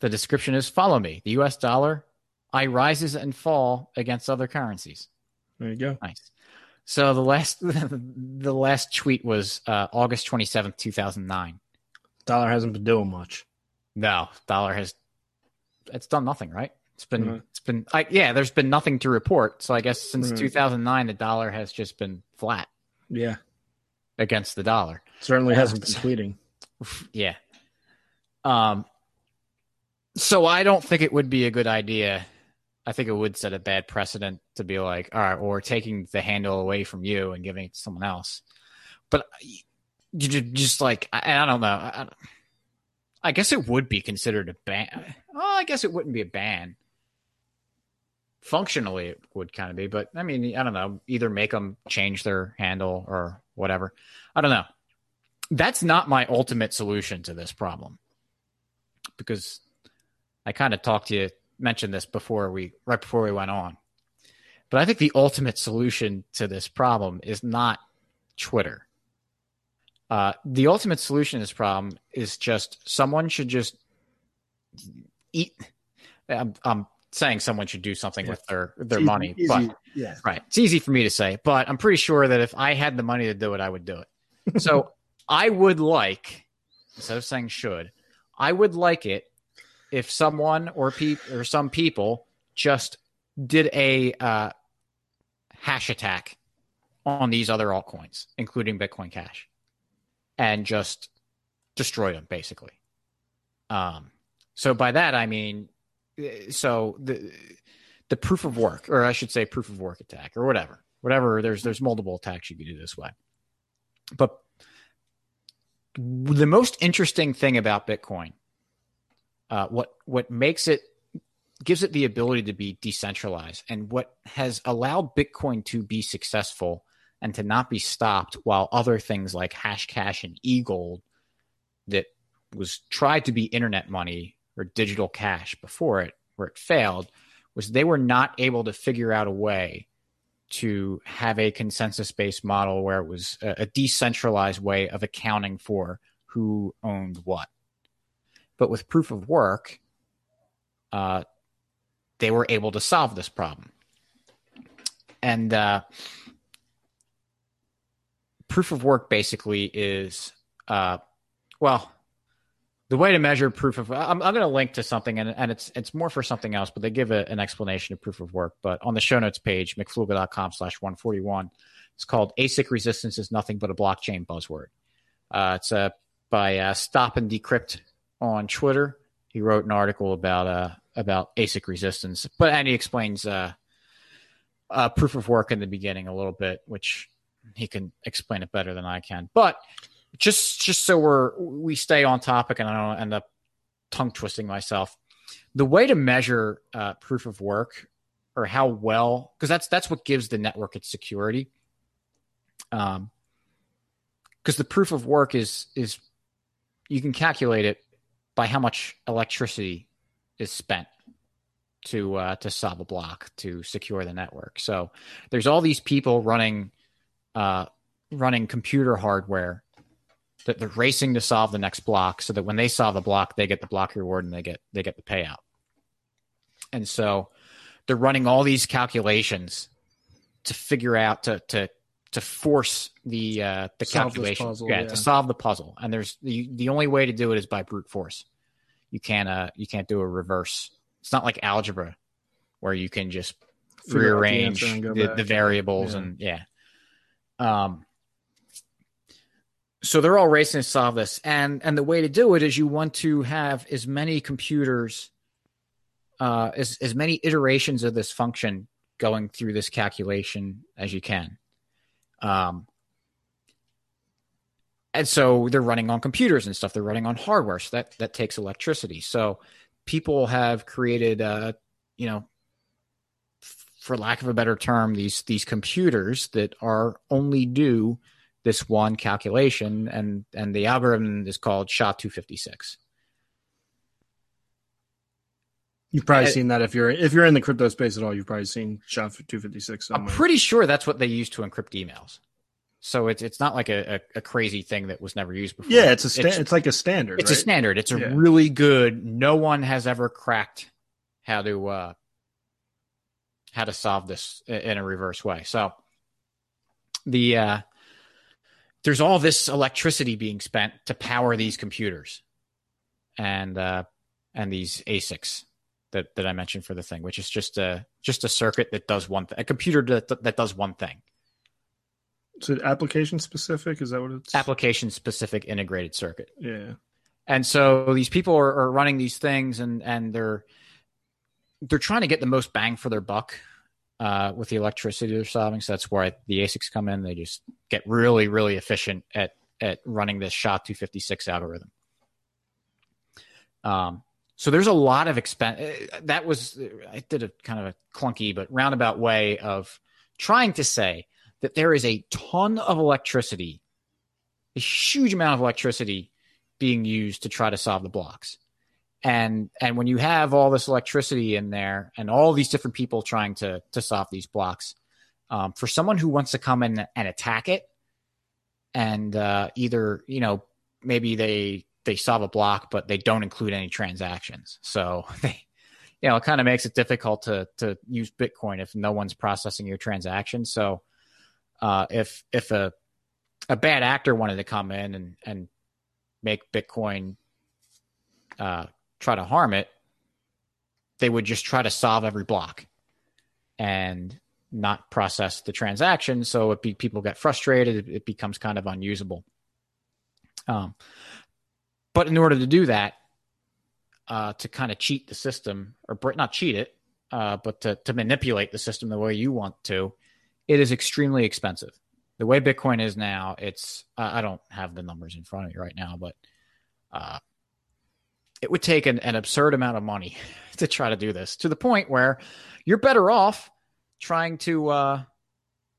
The description is follow me. The US dollar, I rises and fall against other currencies. there you go. Nice. So the last (laughs) the last tweet was uh, August 27th, 2009. Dollar hasn't been doing much. No, dollar has it's done nothing, right? It's been Mhm. it's been I, yeah, there's been nothing to report. So I guess since Right. 2009 the dollar has just been flat Yeah. against the dollar. Certainly Yeah. hasn't been tweeting. (laughs) Yeah. Um so I don't think it would be a good idea. I think it would set a bad precedent to be like, all right, well, we're taking the handle away from you and giving it to someone else. But you just like, I, I don't know. I, I guess it would be considered a ban. Oh, I guess it wouldn't be a ban. Functionally, it would kind of be, but I mean, I don't know. Either make them change their handle or whatever. I don't know that's not my ultimate solution to this problem because I kind of talked to you, mentioned this before we, right before we went on. But I think the ultimate solution to this problem is not Twitter. Uh, the ultimate solution to this problem is just someone should just eat. I'm, I'm saying someone should do something Yeah. with their their Easy- money, easy- but yeah. Right. It's easy for me to say, but I'm pretty sure that if I had the money to do it, I would do it. (laughs) So I would like, instead of saying should, I would like it if someone or peop or some people just did a uh, hash attack on these other altcoins, including Bitcoin Cash, and just destroy them basically. Um, so by that I mean, uh, so the the proof of work, or I should say proof of work attack, or whatever, whatever. There's there's multiple attacks you can do this way, but the most interesting thing about Bitcoin, uh, what what makes it gives it the ability to be decentralized, and what has allowed Bitcoin to be successful and to not be stopped, while other things like Hashcash and eGold that was tried to be internet money or digital cash before it, where it failed, was they were not able to figure out a way to have a consensus based model where it was a, a decentralized way of accounting for who owned what. But with proof of work, uh, they were able to solve this problem. And uh, proof of work basically is, uh, well, the way to measure proof of I'm, I'm going to link to something and, and it's it's more for something else but they give a, an explanation of proof of work. But on the show notes page mcfluga.com slash 141 it's called asic resistance is nothing but a blockchain buzzword. Uh, it's uh, by uh, StopAndDecrypt on twitter. He wrote an article about uh, about asic resistance but and he explains uh, uh, proof of work in the beginning a little bit which he can explain it better than i can but just just so we're we stay on topic and I don't end up tongue twisting myself. The way to measure uh, proof of work or how well because that's that's what gives the network its security. Um, because the proof of work is is you can calculate it by how much electricity is spent to uh, to solve a block to secure the network. So there's all these people running uh, running computer hardware that they're racing to solve the next block so that when they solve the block they get the block reward and they get they get the payout. And so they're running all these calculations to figure out to to to force the uh the Solve calculation. puzzle, yeah, yeah. to solve the puzzle. And there's the the only way to do it is by brute force. You can't uh you can't do a reverse. It's not like algebra where you can just the rearrange go the, the variables Yeah. and yeah um so they're all racing to solve this and and the way to do it is you want to have as many computers uh, as as many iterations of this function going through this calculation as you can. Um, and so they're running on computers and stuff. They're running on hardware, so that that takes electricity. So people have created, uh, you know, for lack of a better term, these these computers that are only do this one calculation, and and the algorithm is called SHA two fifty six. You've probably uh, seen that if you're if you're in the crypto space at all. You've probably seen SHA two fifty six. I'm pretty sure that's what they use to encrypt emails. So it's it's not like a, a, a, crazy thing that was never used before. Yeah, it's a sta- it's, it's like a standard. It's right? a standard. It's a yeah. really good. No one has ever cracked how to uh, how to solve this in a reverse way. So the uh, there's all this electricity being spent to power these computers and uh, and these ASICs that that I mentioned for the thing, which is just a just a circuit that does one thing, a computer that that does one thing. So application specific is that what it's application specific integrated circuit? Yeah. And so these people are, are running these things and and they're they're trying to get the most bang for their buck uh, with the electricity they're solving. So that's where the ASICs come in. They just get really, really efficient at at running this SHA 256 algorithm. Um, so there's a lot of expense. Uh, that was I did a kind of a clunky but roundabout way of trying to say that there is a ton of electricity, a huge amount of electricity being used to try to solve the blocks and and when you have all this electricity in there and all these different people trying to to solve these blocks um, for someone who wants to come in and attack it and uh, either you know maybe they they solve a block but they don't include any transactions. So (laughs) they you know it kind of makes it difficult to to use bitcoin if no one's processing your transactions so uh, if if a a bad actor wanted to come in and and make bitcoin uh, try to harm it, they would just try to solve every block and not process the transaction. So it be, people get frustrated. It, it becomes kind of unusable. Um, but in order to do that, uh, to kind of cheat the system, or not cheat it, uh, but to, to manipulate the system the way you want to, it is extremely expensive. The way Bitcoin is now, it's I don't have the numbers in front of me right now, but uh, it would take an, an absurd amount of money (laughs) to try to do this to the point where you're better off trying to uh,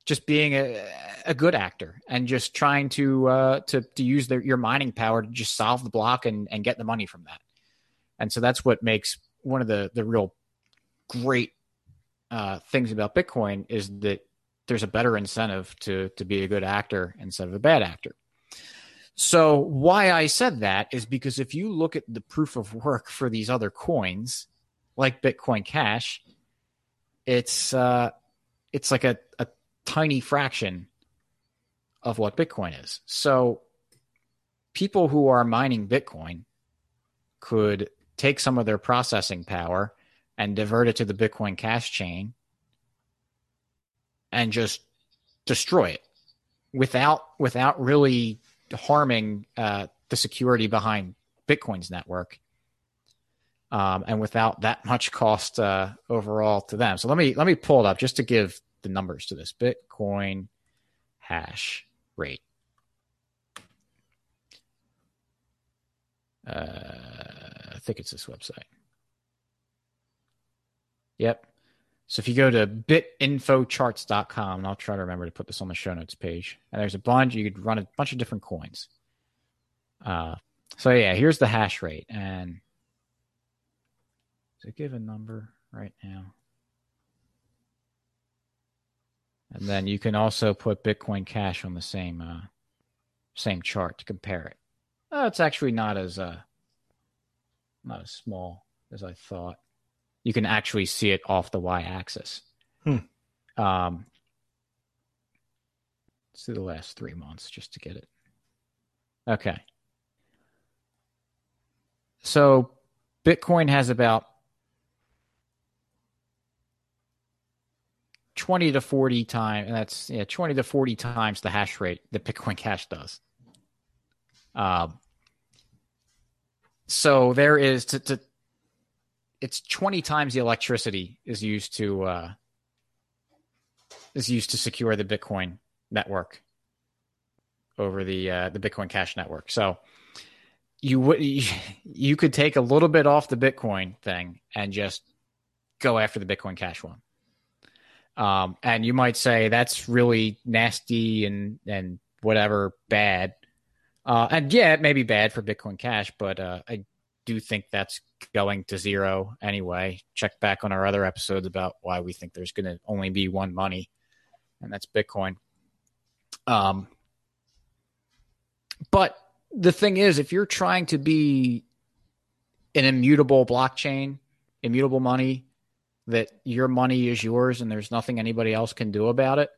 just being a, a good actor and just trying to uh, to to use your mining power to just solve the block and, and get the money from that. And so that's what makes one of the the real great uh, things about Bitcoin is that there's a better incentive to to be a good actor instead of a bad actor. So why I said that is because if you look at the proof of work for these other coins, like Bitcoin Cash, it's uh, it's like a, a tiny fraction of what Bitcoin is. So people who are mining Bitcoin could take some of their processing power and divert it to the Bitcoin Cash chain and just destroy it without without really harming uh, the security behind Bitcoin's network, um, and without that (laughs) much cost uh, overall to them. So let me let me pull it up just to give the numbers to this Bitcoin hash rate. Uh, I think it's this website. Yep. So if you go to bitinfocharts.com, and I'll try to remember to put this on the show notes page, and there's a bunch, you could run a bunch of different coins. Uh, so yeah, here's the hash rate, and it give a number right now? And then you can also put Bitcoin Cash on the same uh, same chart to compare it. Oh, it's actually not as uh, not as small as I thought you can actually see it off the y-axis. Hmm. Um, let's do the last three months just to get it. Okay. So Bitcoin has about 20 to 40 times, and that's yeah, 20 to 40 times the hash rate that Bitcoin (laughs) Cash does. Um, so there is to, to it's 20 times the electricity is used to uh, is used to secure the Bitcoin network over the uh, the Bitcoin Cash network. So you would (laughs) you could take a little bit off the Bitcoin thing and just go after the Bitcoin Cash one. Um, and you might say that's really nasty and and whatever bad. Uh, and yeah, it may be bad for Bitcoin Cash, but uh, I do think that's going to zero anyway. Check back on our other episodes about why we think there's going to only be one money, and that's Bitcoin. Um, but the thing is, if you're trying to be an immutable blockchain, immutable money, that your money is yours and there's nothing anybody else can do about it.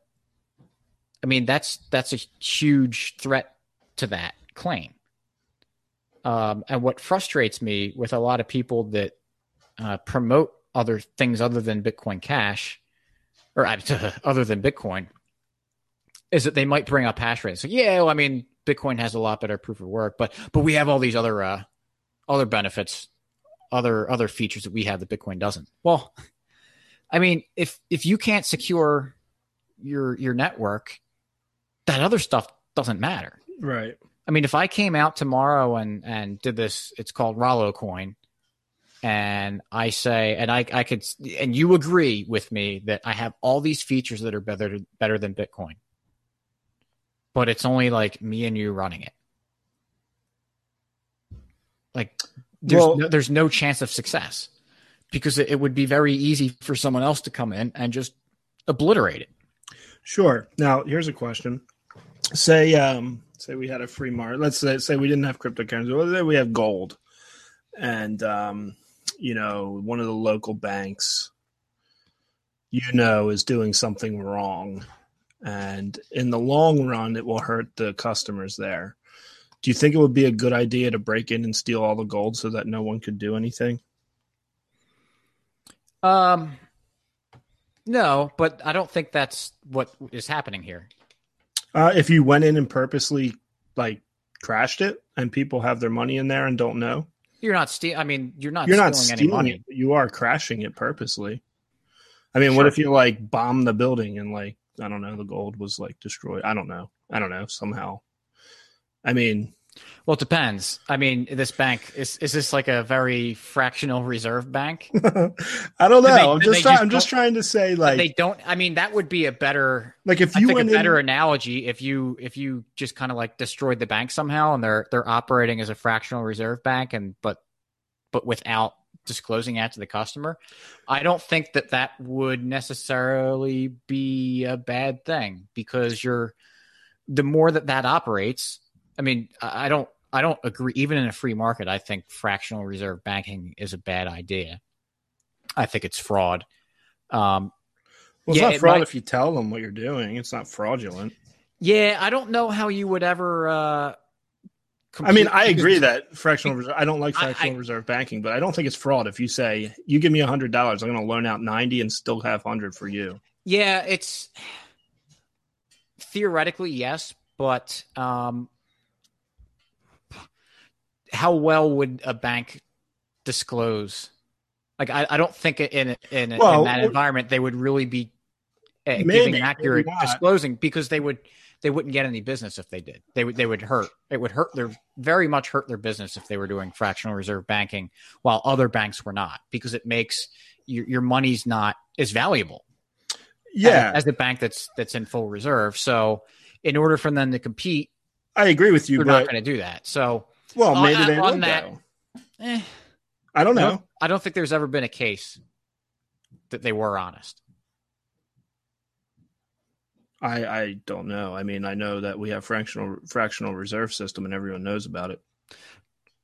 I mean, that's that's a huge threat to that claim. Um, and what frustrates me with a lot of people that uh, promote other things other than Bitcoin Cash, or (laughs) other than Bitcoin, is that they might bring up hash rate. So yeah, well, I mean, Bitcoin has a lot better proof of work, but but we have all these other uh, other benefits, other other features that we have that Bitcoin doesn't. Well, I mean, if if you can't secure your your network, that other stuff doesn't matter. Right. I mean, if I came out tomorrow and and did this, it's called Rollo Coin, and I say, and I I could, and you agree with me that I have all these features that are better better than Bitcoin, but it's only like me and you running it. Like, there's well, no, there's no chance of success because it, it would be very easy for someone else to come in and just obliterate it. Sure. Now, here's a question. Say, um, say we had a free market. Let's say, say we didn't have cryptocurrency. We have gold, and um, you know, one of the local banks, you know, is doing something wrong, and in the long run, it will hurt the customers there. Do you think it would be a good idea to break in and steal all the gold so that no one could do anything? Um, no, but I don't think that's what is happening here. Uh, if you went in and purposely like crashed it, and people have their money in there and don't know, you're not stealing. I mean, you're not. You're stealing not stealing any money. it. You are crashing it purposely. I mean, sure. what if you like bomb the building and like I don't know, the gold was like destroyed? I don't know. I don't know somehow. I mean, well, it depends. I mean, this bank is is this like a very fractional reserve bank? (laughs) I don't know. They, I'm just try, just I'm just trying to say like they don't. I mean, that would be a better like if you a better in, analogy if you if you just kind of like destroyed the bank somehow and they're they're operating as a fractional reserve bank and but but without disclosing that to the customer. I don't think that that would necessarily be a bad thing because you're the more that that operates I mean, I don't I don't agree. Even in a free market, I think fractional reserve banking is a bad idea. I think it's fraud. Um, well, it's yeah, not fraud it might, if you tell them what you're doing. It's not fraudulent. Yeah, I don't know how you would ever. Uh, I mean, I agree that fractional reserve. I don't like fractional I, I, reserve banking, but I don't think it's fraud if you say you give me a hundred dollars, I'm going to loan out ninety and still have hundred for you. Yeah, it's theoretically yes, but um, how well would a bank disclose? Like, I, I don't think in in, well, in that environment they would really be uh, maybe, giving accurate disclosing because they would they wouldn't get any business if they did. They would they would hurt. It would hurt their very much hurt their business if they were doing fractional reserve banking while other banks were not because it makes your your money's not as valuable. Yeah, as, as a bank that's that's in full reserve. So in order for them to compete, I agree with you. They're not going to do that. So well, maybe on, they will that, eh, I don't know. I don't think there's ever been a case that they were honest. I I don't know. I mean, I know that we have fractional fractional reserve system, and everyone knows about it.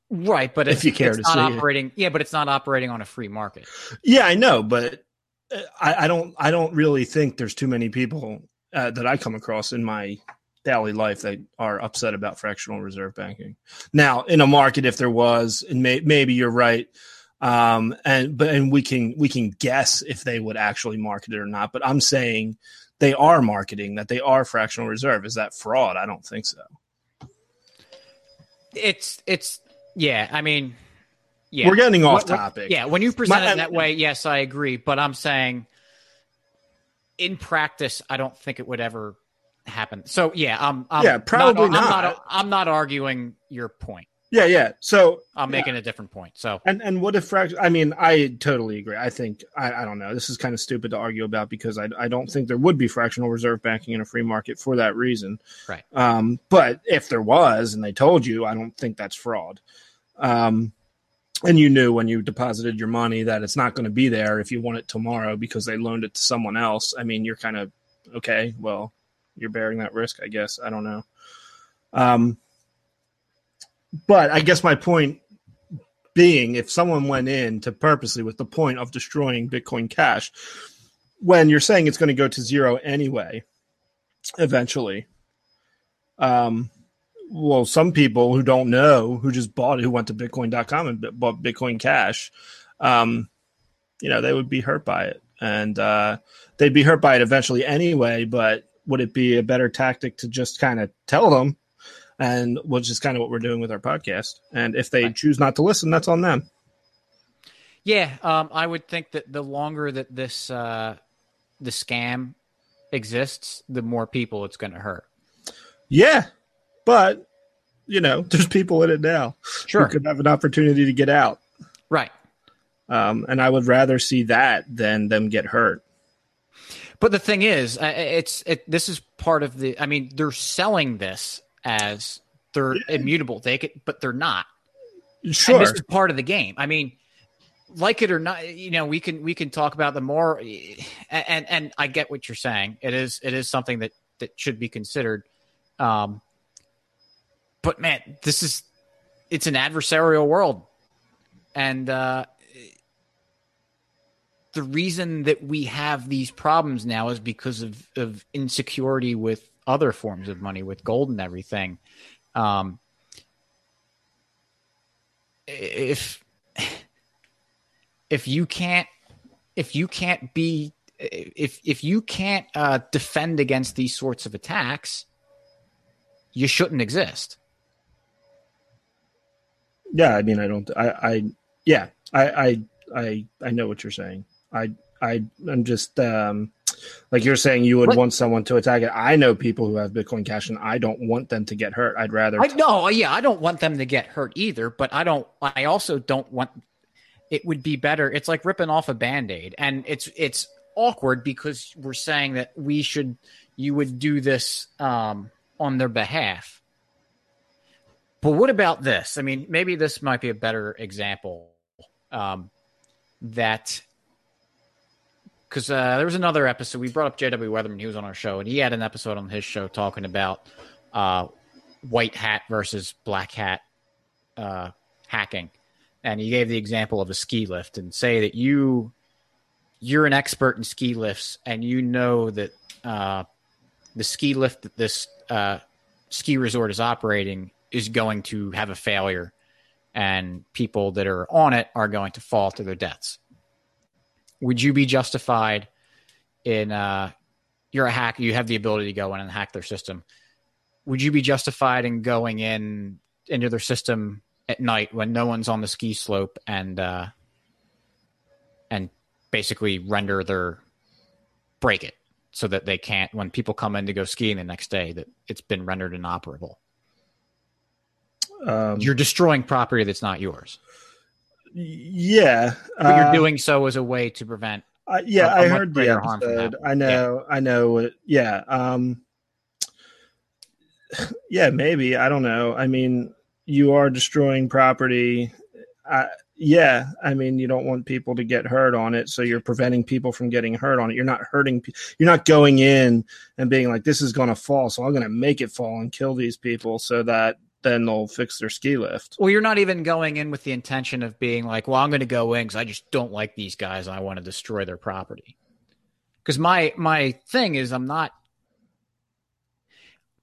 Right, but if you care to see operating, it. yeah, but it's not operating on a free market. Yeah, I know, but uh, I, I don't I don't really think there's too many people uh, that I come across in my daily life that are upset about fractional reserve banking. Now, in a market, if there was, and may, maybe you're right, um, and but and we can we can guess if they would actually market it or not. But I'm saying they are marketing that they are fractional reserve. Is that fraud? I don't think so. It's it's yeah. I mean, Yeah, We're getting off What- what- topic. Yeah, when you present My- it that way, yes, I agree. But I'm saying, in practice, I don't think it would ever happen. So yeah, I'm, I'm Yeah, probably I'm not. not. I'm not arguing your point. yeah, yeah. So I'm making a different point. So And and what if fraction? I mean, I totally agree. I think I, I don't know. This is kind of stupid to argue about because I I don't think there would be fractional reserve banking in a free market for that reason. Right. Um, but if there was, and they told you, I don't think that's fraud. Um, and you knew when you deposited your money that it's not going to be there if you want it tomorrow because they loaned it to someone else. I mean, you're kind of okay. Well, you're bearing that risk, I guess. I don't know. Um, but I guess my point being if someone went in to purposely with the point of destroying Bitcoin Cash, when you're saying it's going to go to zero anyway, eventually, um, well, some people who don't know, who just bought it, who went to Bitcoin.com and bought Bitcoin Cash, um, you know, they would be hurt by it. And uh, they'd be hurt by it eventually anyway. But would it be a better tactic to just kind of tell them and which is kind of what we're doing with our podcast. And if they choose not to listen, that's on them. yeah, um, I would think that the longer that this uh, the scam exists, the more people it's going to hurt. Yeah, but you know, (laughs) there's people in it now Sure, who could have an opportunity to get out. right. Um, and I would rather see that than them get hurt. But the thing is, it's it, this is part of the. I mean, they're selling this as they're immutable. They could, but they're not. Sure. And this is part of the game. I mean, like it or not, you know, we can we can talk about the more, and and I get what you're saying. It is it is something that that should be considered. Um, but man, this is it's an adversarial world, and uh, the reason that we have these problems now is because of of insecurity with other forms of money, with gold and everything. Um, if if you can't if you can't be if if you can't uh, defend against these sorts of attacks, you shouldn't exist. Yeah, I mean, I don't. I, I yeah, I, I, I, I know what you're saying. I, I, I'm just um, like you're saying. You would What? want someone to attack it. I know people who have Bitcoin Cash, and I don't want them to get hurt. I'd rather. I no, yeah, I don't want them to get hurt either, but I don't. I also don't want. It would be better. It's like ripping off a band aid, and it's it's awkward because we're saying that we should. You would do this um, on their behalf. But what about this? I mean, maybe this might be a better example. Um, that because uh, there was another episode we brought up J.W. Weatherman. He was on our show, and he had an episode on his show talking about uh, white hat versus black hat uh, hacking, and he gave the example of a ski lift, and say that you you're an expert in ski lifts, and you know that uh, the ski lift that this uh, ski resort is operating is going to have a failure, and people that are on it are going to fall to their deaths. Would you be justified in uh, you're a hacker, you have the ability to go in and hack their system? Would you be justified in going in into their system at night when no one's on the ski slope and uh, and basically render their break it so that they can't when people come in to go skiing the next day that it's been rendered inoperable? Um, You're destroying property that's not yours, yeah, but you're uh, doing so as a way to prevent. Uh, yeah, a- a I heard the greater harm from episode. that. I know, I know. Yeah, um, (sighs) yeah, maybe. I don't know. I mean, you are destroying property. I, yeah, I mean, you don't want people to get hurt on it, so you're preventing people from getting hurt on it. You're not hurting. pe- You're not going in and being like, "This is going to fall, so I'm going to make it fall and kill these people," so that then they'll fix their ski lift. Well, you're not even going in with the intention of being like, well, I'm going to go in because I just don't like these guys and I want to destroy their property. Because my my thing is, I'm not.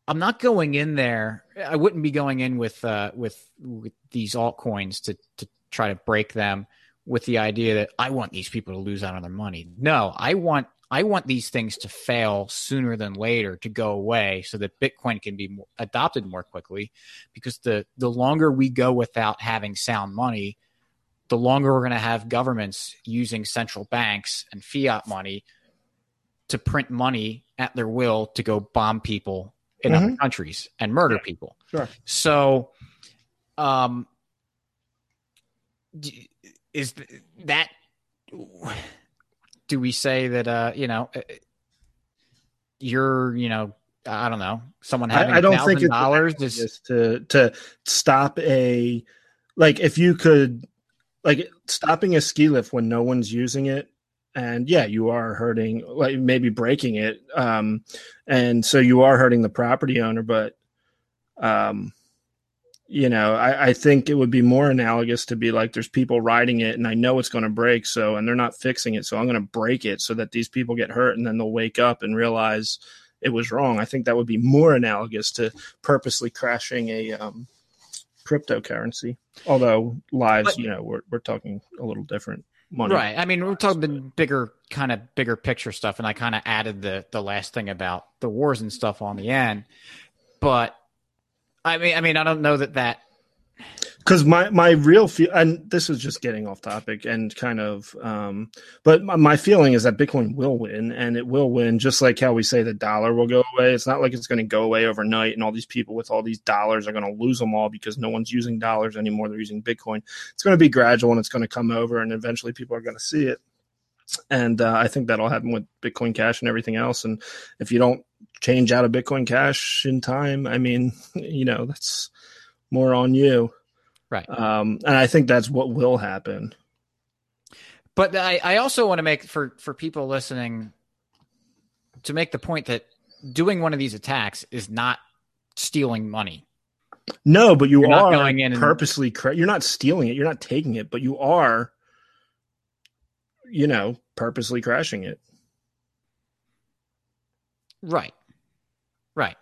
I'm not going in there. I wouldn't be going in with uh, with with these altcoins to to try to break them with the idea that I want these people to lose out on their money. No, I want I want these things to fail sooner than later to go away so that Bitcoin can be more, adopted more quickly because the the longer we go without having sound money the longer we're going to have governments using central banks and fiat money to print money at their will to go bomb people in mm-hmm. other countries and murder yeah. people. Sure. So, um, is that do we say that uh you know uh, you're you know I don't know someone having I, I don't think dollars is to to stop a like if you could like stopping a ski lift when no one's using it and yeah you are hurting like maybe breaking it um and so you are hurting the property owner but um you know I, I think it would be more analogous to be like there's people riding it and i know it's going to break so and they're not fixing it so i'm going to break it so that these people get hurt and then they'll wake up and realize it was wrong i think that would be more analogous to purposely crashing a um, cryptocurrency although lives but, you know we're, we're talking a little different money. Right. I mean, we're talking the bigger kind of bigger picture stuff, and I kind of added the the last thing about the wars and stuff on the end. But I mean, I mean, I don't know that that because my my real feel and this is just getting off topic and kind of um but my, my, feeling is that bitcoin will win and it will win just like how we say the dollar will go away. It's not like it's going to go away overnight and all these people with all these dollars are going to lose them all because no one's using dollars anymore. They're using bitcoin. It's going to be gradual and it's going to come over and eventually people are going to see it and uh, i think that'll happen with bitcoin cash and everything else and if you don't change out of bitcoin cash in time i mean (laughs) you know that's more on you Right. Um, and I think that's what will happen. But I, I also want to make for for people listening to make the point that doing one of these attacks is not stealing money. No, but you you're are going in purposely. And... you're not stealing it. You're not taking it, but you are, you know, purposely crashing it. Right. Right.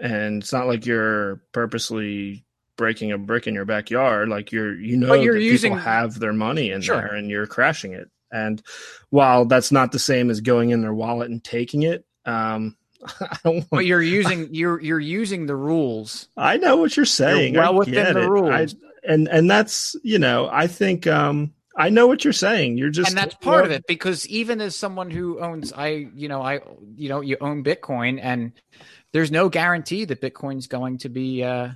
And it's not like you're purposely breaking a brick in your backyard. Like you're, you know, but you're using have their money in sure. there, and you're crashing it. And while that's not the same as going in their wallet and taking it, um, (laughs) I don't want, but you're using you're you're using the rules. I know what you're saying. You're well I within the it. rules, I, and and that's you know I think um I know what you're saying. You're just and that's part of it because even as someone who owns I you know I you know you own Bitcoin and there's no guarantee that Bitcoin's going to be uh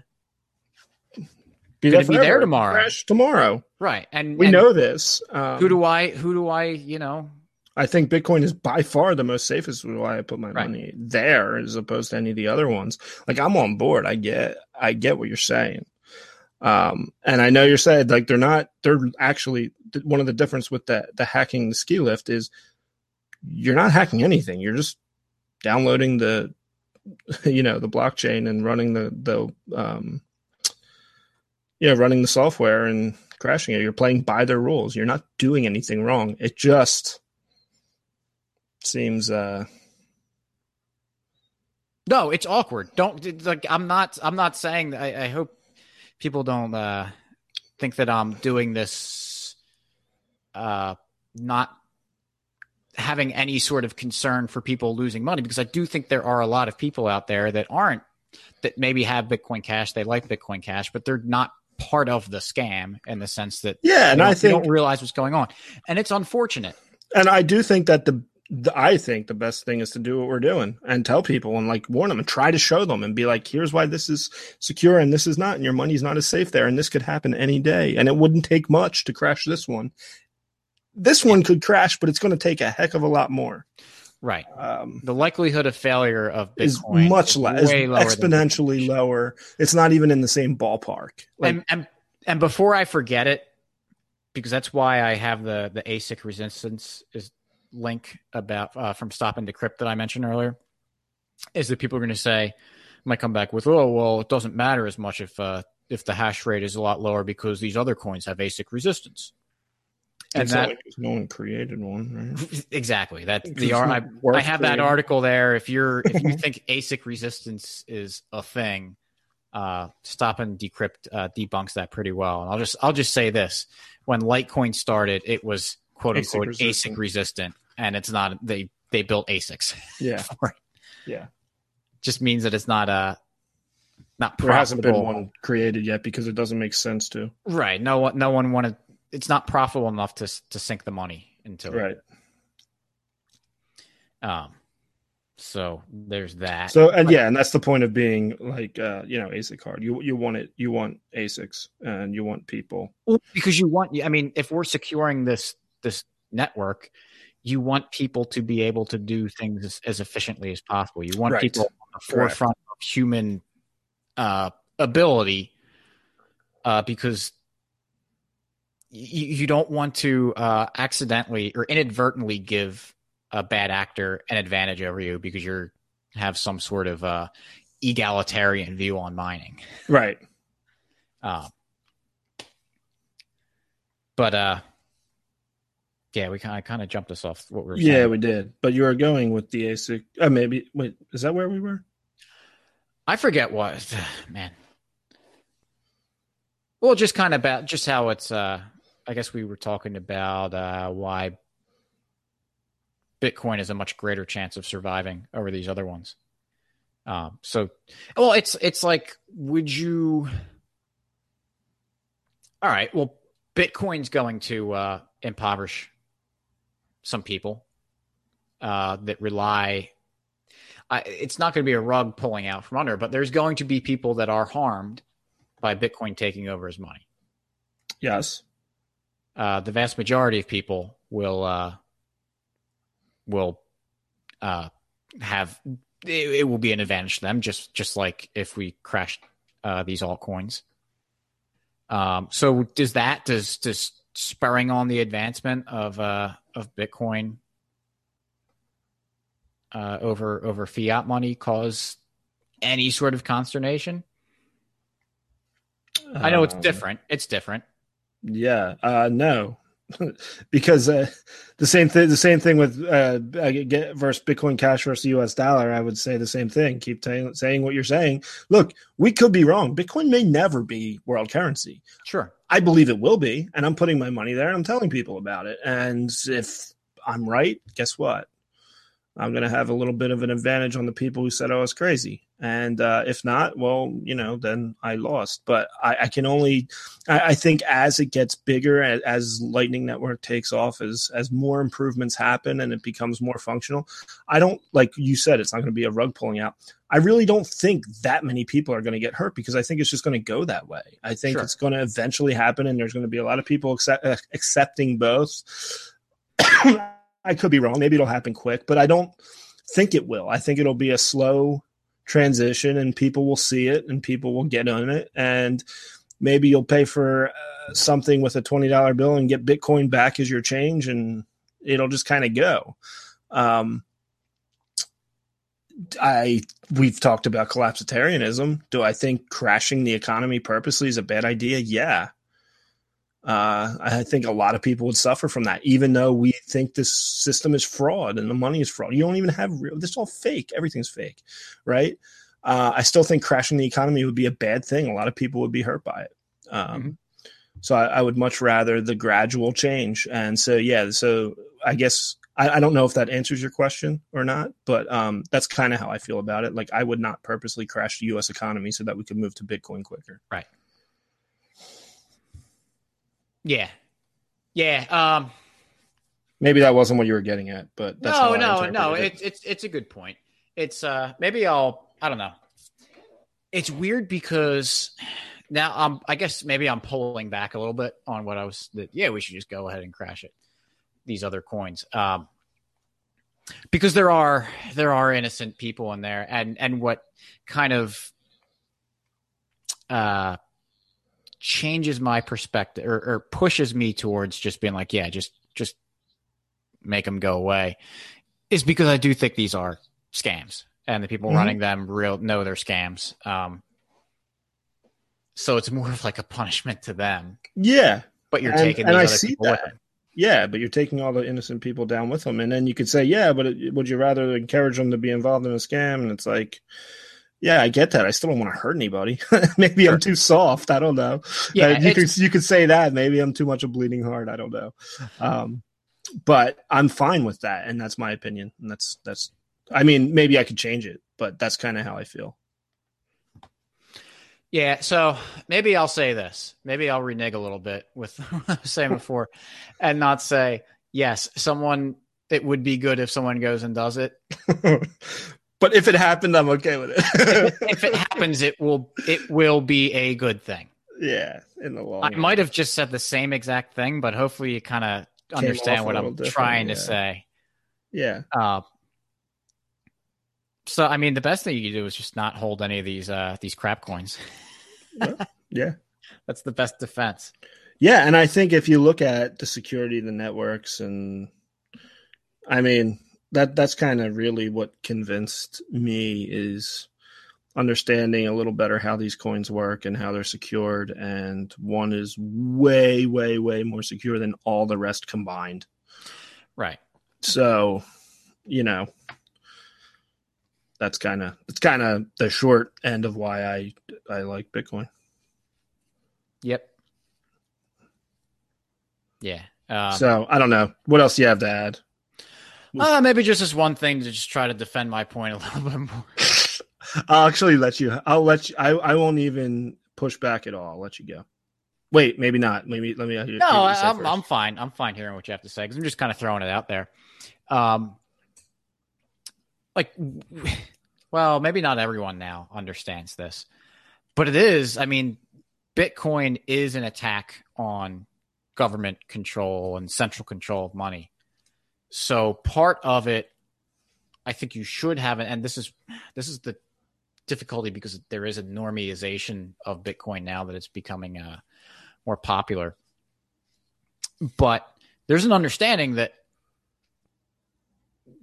be there, be there tomorrow. Crash tomorrow. Right. And we and know this. Um, who do I who do I, you know? I think Bitcoin is by far the most safest why I put my right. money there as opposed to any of the other ones. Like I'm on board. I get I get what you're saying. Um, and I know you're saying like they're not they're actually one of the difference with the the hacking the ski lift is you're not hacking anything. You're just downloading the (laughs) you know the blockchain and running the the um yeah, running the software and crashing it. You're playing by their rules. You're not doing anything wrong. It just seems uh no, it's awkward. Don't like I'm not I'm not saying I, I hope people don't uh think that I'm doing this uh not having any sort of concern for people losing money because I do think there are a lot of people out there that aren't that maybe have Bitcoin Cash, they like Bitcoin Cash, but they're not part of the scam in the sense that yeah, and I think don't realize what's going on, and it's unfortunate. And I do think that the, the, I think the best thing is to do what we're doing and tell people and like warn them and try to show them and be like, here's why this is secure and this is not, and your money's not as safe there, and this could happen any day, and it wouldn't take much to crash this one. This one could crash, but it's going to take a heck of a lot more. Right. Um, the likelihood of failure of Bitcoin is much less, exponentially lower. It's not even in the same ballpark. Like, and, and and before I forget it, because that's why I have the the ASIC resistance is link about uh, from StopAndDecrypt that I mentioned earlier, is that people are going to say might come back with, oh well, it doesn't matter as much if uh, if the hash rate is a lot lower because these other coins have ASIC resistance and that like no one created one right? (laughs) exactly. That the I, I have that article there. If you're if you think asic resistance is a thing uh, StopAndDecrypt uh, debunks that pretty well. And i'll just i'll just say this. When litecoin started it was quote unquote asic resistant, ASIC resistant. and it's not they they built asics yeah. (laughs) yeah. Just means that it's not a uh, not there hasn't been one created yet because it doesn't make sense to. Right. No one no one wanted it's not profitable enough to to sink the money into it. Right. Um, so there's that. So and yeah, and that's the point of being like uh, you know ASIC card. You you want it. You want ASICs and you want people Well, because you want. I mean, if we're securing this this network, you want people to be able to do things as, as efficiently as possible. You want Right. people on the Correct. forefront of human uh, ability, uh, because you, you don't want to uh, accidentally or inadvertently give a bad actor an advantage over you because you're have some sort of uh, egalitarian view on mining. right. Uh, but uh, yeah, we kind of kind of jumped us off what we were Yeah, saying. we did. But you were going with the ASIC. Uh, maybe wait, is that where we were? I forget what (sighs) man. Well, just kind of about just how it's. uh I guess we were talking about uh why Bitcoin has a much greater chance of surviving over these other ones. Um, so, well, it's it's like, would you? All right. Well, Bitcoin's going to uh, impoverish some people uh, that rely. I, it's not going to be a rug pulling out from under, but there's going to be people that are harmed by Bitcoin taking over as money. Yes. Uh, the vast majority of people will uh, will uh, have it, it will be an advantage to them, just just like if we crashed uh, these altcoins. Um, so does that does does spurring on the advancement of uh, of Bitcoin uh, over over fiat money cause any sort of consternation? I know it's Um, different. It's different. Yeah. Uh, no. (laughs) because uh, the same thing. The same thing with uh, get versus Bitcoin Cash versus U.S. dollar. I would say the same thing. Keep t- saying what you're saying. Look, we could be wrong. Bitcoin may never be world currency. Sure. I believe it will be, and I'm putting my money there. and I'm telling people about it. And if I'm right, guess what? I'm going to have a little bit of an advantage on the people who said I was crazy. And uh, if not, well, you know, then I lost. But I, I can only, I, I think, as it gets bigger, as, as Lightning Network takes off, as as more improvements happen and it becomes more functional, I don't like you said, it's not going to be a rug pulling out. I really don't think that many people are going to get hurt because I think it's just going to go that way. I think Sure. it's going to eventually happen, and there's going to be a lot of people accept, uh, accepting both. (coughs) I could be wrong. Maybe it'll happen quick, but I don't think it will. I think it'll be a slow transition, and people will see it, and people will get on it, and maybe you'll pay for uh, something with a twenty dollar bill and get Bitcoin back as your change, and it'll just kind of go. Um, I we've talked about collapsitarianism. Do I think crashing the economy purposely is a bad idea? Yeah. Uh, I think a lot of people would suffer from that, even though we think this system is fraud and the money is fraud. You don't even have real. This is all fake. Everything's fake, right? Uh, I still think crashing the economy would be a bad thing. A lot of people would be hurt by it. Um, So I, I would much rather the gradual change. And so yeah, so I guess I, I don't know if that answers your question or not, but um, that's kind of how I feel about it. Like I would not purposely crash the U.S. economy so that we could move to Bitcoin quicker. Yeah. Yeah. Um, Maybe that wasn't what you were getting at, but that's no, no, no. it. It's it's it's a good point. It's uh maybe I'll I don't know. It's weird because now I'm I guess maybe I'm pulling back a little bit on what I was that yeah, we should just go ahead and crash it. These other coins. Um because there are there are innocent people in there and and what kind of uh changes my perspective or, or pushes me towards just being like yeah just just make them go away is because I do think these are scams and the people Mhm. running them real know they're scams. Um, so it's more of like a punishment to them, yeah, but you're And- taking and I see that. them. yeah, but you're taking all the innocent people down with them, and then you could say, yeah, but it, would you rather encourage them to be involved in a scam? And it's like, yeah, I get that. I still don't want to hurt anybody. (laughs) Maybe Sure. I'm too soft. I don't know. Yeah, Uh, you could you could say that. Maybe I'm too much a bleeding heart. I don't know. Um, but I'm fine with that, and that's my opinion. And that's that's. I mean, maybe I could change it, but that's kind of how I feel. Yeah, so maybe I'll say this. Maybe I'll renege a little bit with (laughs) what I was saying (laughs) before and not say, yes, someone, it would be good if someone goes and does it. But if it happened, I'm okay with it. if, if, it happens, it will, it will be a good thing. Yeah, in the long I might have just said the same exact thing, but hopefully you kind of understand what I'm trying to say. Yeah. Uh, so I mean, the best thing you can do is just not hold any of these uh, these crap coins. (laughs) yeah, that's the best defense. Yeah, and I think if you look at the security of the networks, and I mean that that's kind of really what convinced me is understanding a little better how these coins work and how they're secured, and one is way, way, way more secure than all the rest combined. Right. So, you know, that's kind of it's kind of the short end of why I I like Bitcoin. Yep. Yeah. Um, so I don't know what else you have to add. Uh, maybe just this one thing to just try to defend my point a (laughs) little bit more. I'll actually let you. I'll let you. I, I won't even push back at all. I'll let you go. Wait, maybe not. Maybe let me. Hear, no, I, I'm I'm fine. I'm fine hearing what you have to say because I'm just kind of throwing it out there. Um, like, (sighs) well, maybe not everyone now understands this, but it is. I mean, Bitcoin is an attack on government control and central control of money. So part of it, I think you should have it, and this is this is the difficulty because there is a normalization of Bitcoin now that it's becoming uh, more popular. But there's an understanding that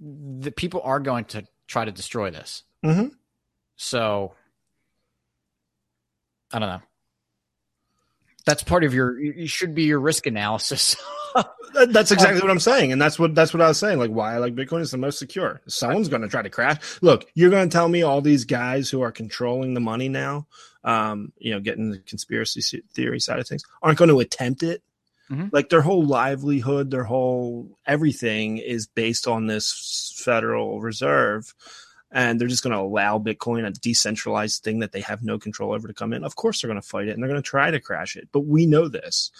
the people are going to try to destroy this. Mm-hmm. So I don't know. That's part of your. You should be your risk analysis. (laughs) that's exactly what I'm saying, and that's what that's what I was saying. Like why I like Bitcoin is the most secure. Someone's going to try to crash. Look, you're going to tell me all these guys who are controlling the money now, um, you know, getting the conspiracy theory side of things, aren't going to attempt it. Mm-hmm. Like their whole livelihood, their whole everything is based on this Federal Reserve and they're just going to allow Bitcoin, a decentralized thing that they have no control over, to come in. Of course, they're going to fight it and they're going to try to crash it. But we know this,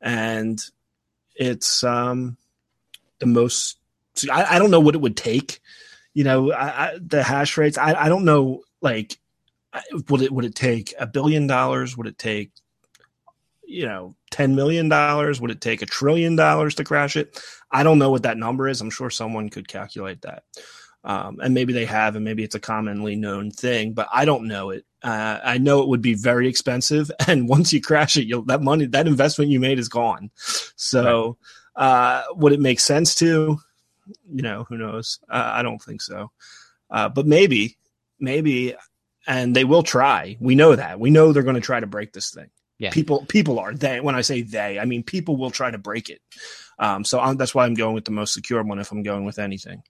and it's um, the most. I, I don't know what it would take. You know, I, I, the hash rates. I, I don't know. Like, would it would it take a billion dollars? Would it take you know, $10 million? Would it take a trillion dollars to crash it? I don't know what that number is. I'm sure someone could calculate that. Um, and maybe they have, and maybe it's a commonly known thing, but I don't know it. Uh, I know it would be very expensive, (laughs) and once you crash it, you'll that money, that investment you made is gone. So, uh, would it make sense to? You know, who knows? Uh, I don't think so. Uh, but maybe, maybe, and they will try. We know that. We know they're going to try to break this thing. Yeah. People, people are they. When I say they, I mean people will try to break it. Um, so I'm, that's why I'm going with the most secure one if I'm going with anything.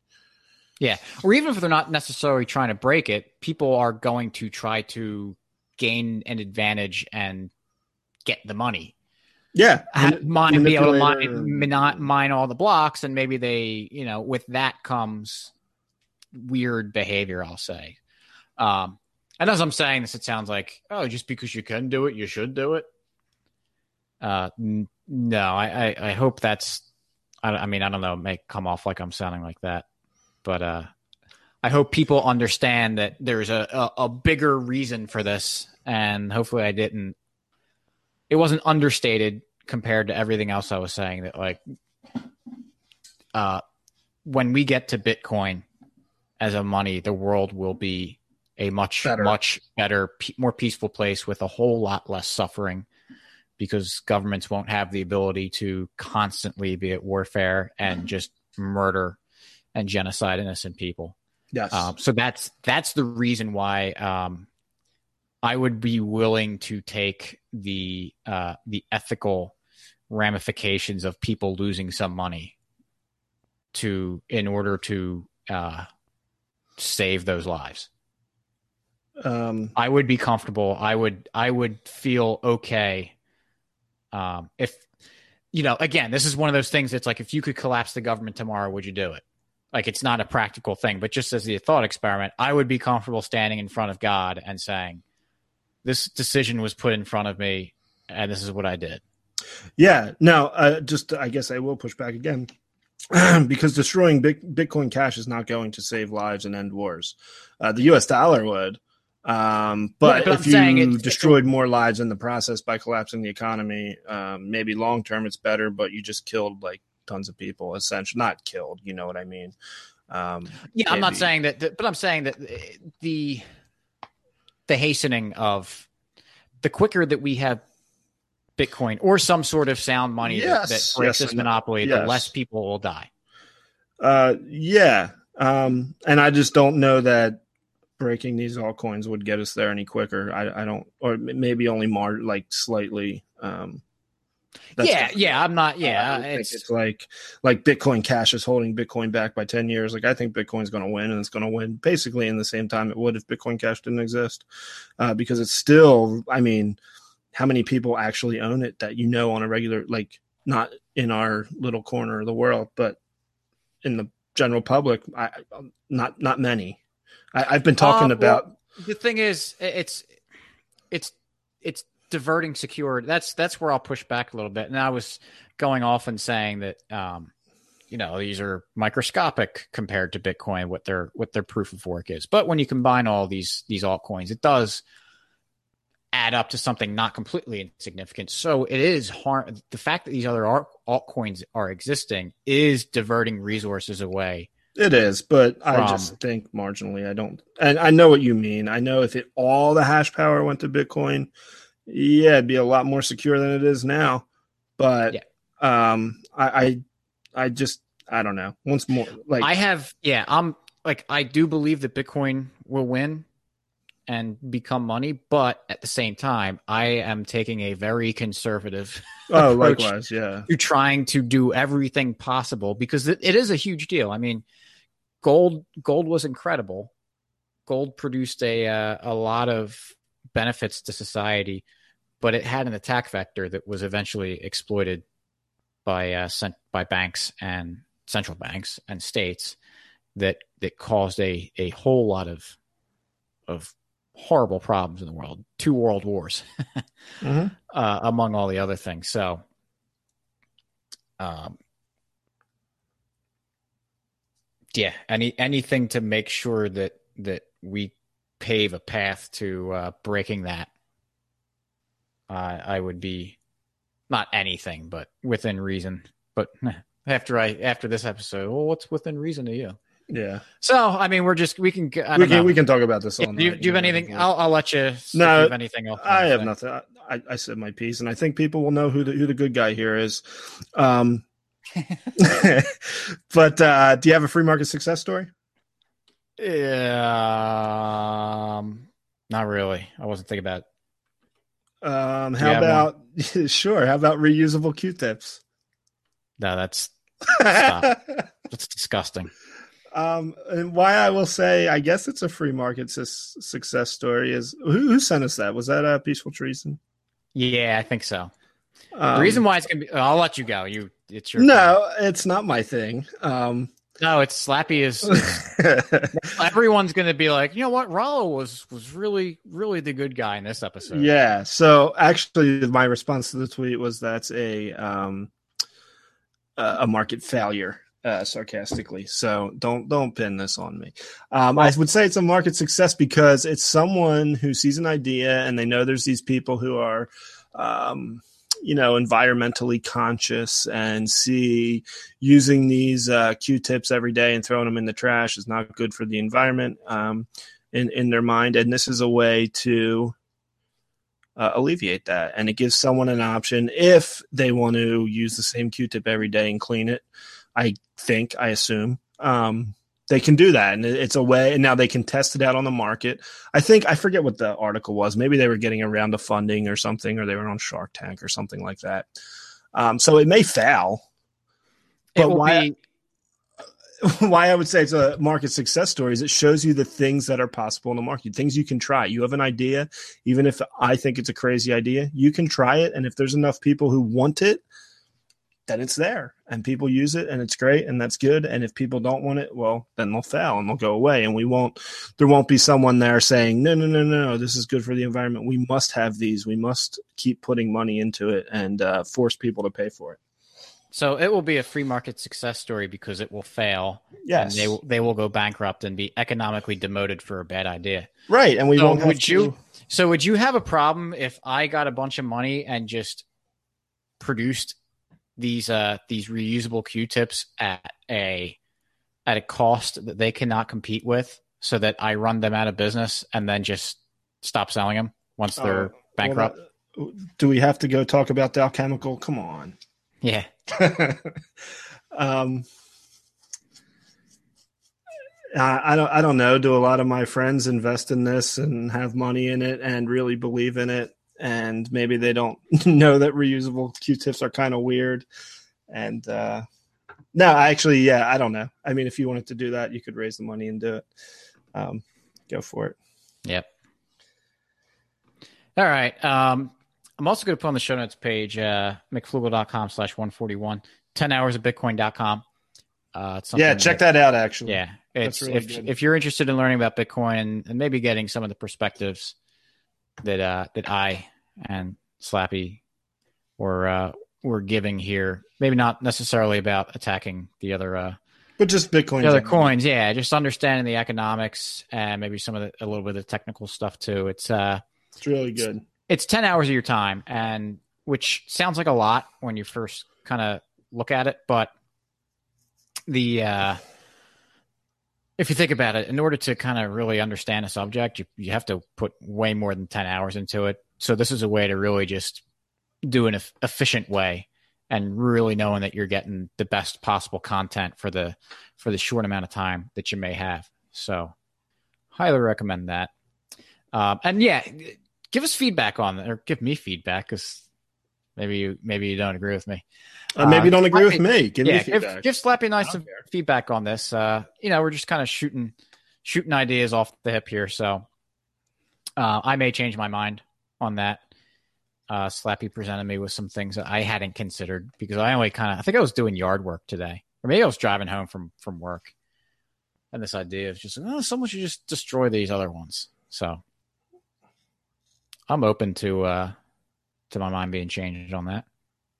Yeah. Or even if they're not necessarily trying to break it, people are going to try to gain an advantage and get the money. Yeah. Have, mine, be able to mine, not mine all the blocks. And maybe they, you know, with that comes weird behavior, I'll say. Um, and as I'm saying this, it sounds like, oh, just because you can do it, you should do it. Uh, n- no, I, I, I hope that's, I, I mean, I don't know, it may come off like I'm sounding like that but uh, I hope people understand that there's a, a, a, bigger reason for this, and hopefully I didn't. It wasn't understated compared to everything else I was saying. That like, uh, when we get to Bitcoin as a money, the world will be a much better. much better, more peaceful place with a whole lot less suffering. Because governments won't have the ability to constantly be at warfare and just murder and genocide innocent people. Yes. Um, so that's that's the reason why um, I would be willing to take the uh, the ethical ramifications of people losing some money to in order to uh, save those lives. Um, I would be comfortable. I would I would feel okay um, if you know. Again, this is one of those things. It's like if you could collapse the government tomorrow, would you do it? Like it's not a practical thing but just as the thought experiment i would be comfortable standing in front of god and saying this decision was put in front of me, and this is what I did. Yeah. Now, uh, just I guess I will push back again (clears throat) because destroying Bitcoin Cash is not going to save lives and end wars. Uh, the U.S. dollar would, um, but, but if you destroyed more lives in the process by collapsing the economy, um, maybe long term it's better. But you just killed like tons of people, essentially. Not killed, you know what I mean? Um, yeah, maybe. I'm not saying that, but I'm saying that the the hastening of the quicker that we have Bitcoin or some sort of sound money yes, that, that, breaks yes, this monopoly, yes. the less people will die. Uh, yeah. Um, and I just don't know that breaking these altcoins would get us there any quicker. I, I don't, or maybe only more like slightly. Um, yeah, yeah, I'm not. Yeah, uh, it's, it's, like like Bitcoin Cash is holding Bitcoin back by ten years. Like I think Bitcoin's going to win, and it's going to win basically in the same time it would if Bitcoin Cash didn't exist, uh, because it's still. I mean, how many people actually own it that you know on a regular like not in our little corner of the world but in the general public I, not not many I, have been talking uh, about well, the thing is it's it's it's diverting security that's that's where i'll push back a little bit and i was going off and saying that um you know these are microscopic compared to bitcoin what their what their proof of work is but when you combine all these these altcoins it does add up to something not completely insignificant. So it is harm. The fact that these other altcoins are existing is diverting resources away. It is, but I just think marginally. I don't, and I know what you mean. I know if it all the hash power went to Bitcoin, yeah, it'd be a lot more secure than it is now. But yeah. um, I, I, I just, I don't know. Once more, like I have, yeah, I'm like I do believe that Bitcoin will win and become money, but at the same time, I am taking a very conservative oh, (laughs) likewise, yeah, You're trying to do everything possible because it, it is a huge deal. I mean, gold gold was incredible. Gold produced a uh, a lot of benefits to society, but it had an attack vector that was eventually exploited by uh, cent- by banks and central banks and states that that caused a a whole lot of of horrible problems in the world, two world wars, (laughs) mm-hmm. uh, among all the other things. So, um, yeah, any anything to make sure that that we pave a path to uh, breaking that, uh, I would be not anything, but within reason. But (laughs) after I after this episode, well, what's within reason to you? Yeah. So I mean, we're just we can we can know. we can talk about this all night. Do you, do you have anything? I'll, I'll let you. No, you have anything else. I have nothing. I, I said my piece, and I think people will know who the who the good guy here is. Um, (laughs) (laughs) but uh, do you have a free market success story? Yeah, um, not really. I wasn't thinking about. Um, how about (laughs) sure? How about reusable Q-tips? No, that's (laughs) that's disgusting. Um, and why I will say, I guess it's a free market su- success story is who, who, sent us that? Was that a peaceful treason? Yeah, I think so. Um, the reason why it's gonna be, I'll let you go. You, it's your. No, thing. it's not my thing. Um, no, it's Slappy is. (laughs) everyone's going to be like, you know what, Rollo was was really really the good guy in this episode. Yeah. So actually, my response to the tweet was that's a um a market failure uh, sarcastically. So don't don't pin this on me. Um, I would say it's a market success because it's someone who sees an idea and they know there's these people who are, um, you know, environmentally conscious and see using these uh, Q-tips every day and throwing them in the trash is not good for the environment um, in in their mind. And this is a way to uh, alleviate that. And it gives someone an option if they want to use the same Q-tip every day and clean it. I think, I assume. Um, they can do that and it's a way and now they can test it out on the market. I think i forget what the article was. Maybe they were getting around the funding or something or they were on shark tank or something like that. Um, so it may fail but why be... (laughs) why i would say it's a market success story is it shows you the things that are possible in the market things you can try. You have an idea even if i think it's a crazy idea you can try it and if there's enough people who want it then it's there and people use it and it's great and that's good. And if people don't want it, well, then they'll fail and they'll go away and we won't, there won't be someone there saying, no, no, no, no, this is good for the environment. We must have these. We must keep putting money into it and uh, force people to pay for it. So it will be a free market success story because it will fail. Yes. And they will, they will go bankrupt and be economically demoted for a bad idea. Right. And we So won't have would to- you so would you have a problem if I got a bunch of money and just produced these uh these reusable Q-tips at a at a cost that they cannot compete with so that I run them out of business and then just stop selling them once Oh, they're well, bankrupt? that- do we have to go talk about Dow Chemical? Come on. yeah. (laughs) um, I don't. I don't know. Do a lot of my friends invest in this and have money in it and really believe in it? And maybe they don't (laughs) know that reusable Q-tips are kind of weird. And uh, no, actually, yeah, I don't know. I mean, if you wanted to do that, you could raise the money and do it. Um, go for it. Yep. All right. Um, I'm also going to put on the show notes page, uh, mcflugel.com slash 141, 10 hours of bitcoin.com. Uh, Yeah, check that out. Actually, Yeah. It's, really if, good. if you're interested in learning about Bitcoin and maybe getting some of the perspectives that, uh, that I and Slappy were, uh, were giving here, maybe not necessarily about attacking the other, uh, but just Bitcoin. the other coins, yeah, just understanding the economics and maybe some of the a little bit of the technical stuff too. It's uh, It's really good. it's ten hours of your time, and which sounds like a lot when you first kind of look at it, but the uh, if you think about it, in order to kind of really understand a subject, you you have to put way more than ten hours into it. So this is a way to really just do an eff- efficient way and really knowing that you're getting the best possible content for the for the short amount of time that you may have. So, highly recommend that. Um, and yeah, give us feedback on or give me feedback because maybe you maybe you don't agree with me. Uh, maybe you Uh, don't agree with me. Give me yeah, feedback. give, give Slappy and I I some care. feedback on this. Uh, you know, we're just kind of shooting shooting ideas off the hip here, so uh, I may change my mind on that. Uh, Slappy presented me with some things that I hadn't considered because I only kind of I think I was doing yard work today, or maybe I was driving home from from work, and this idea of just oh, someone should just destroy these other ones. So I'm open to uh, to my mind being changed on that.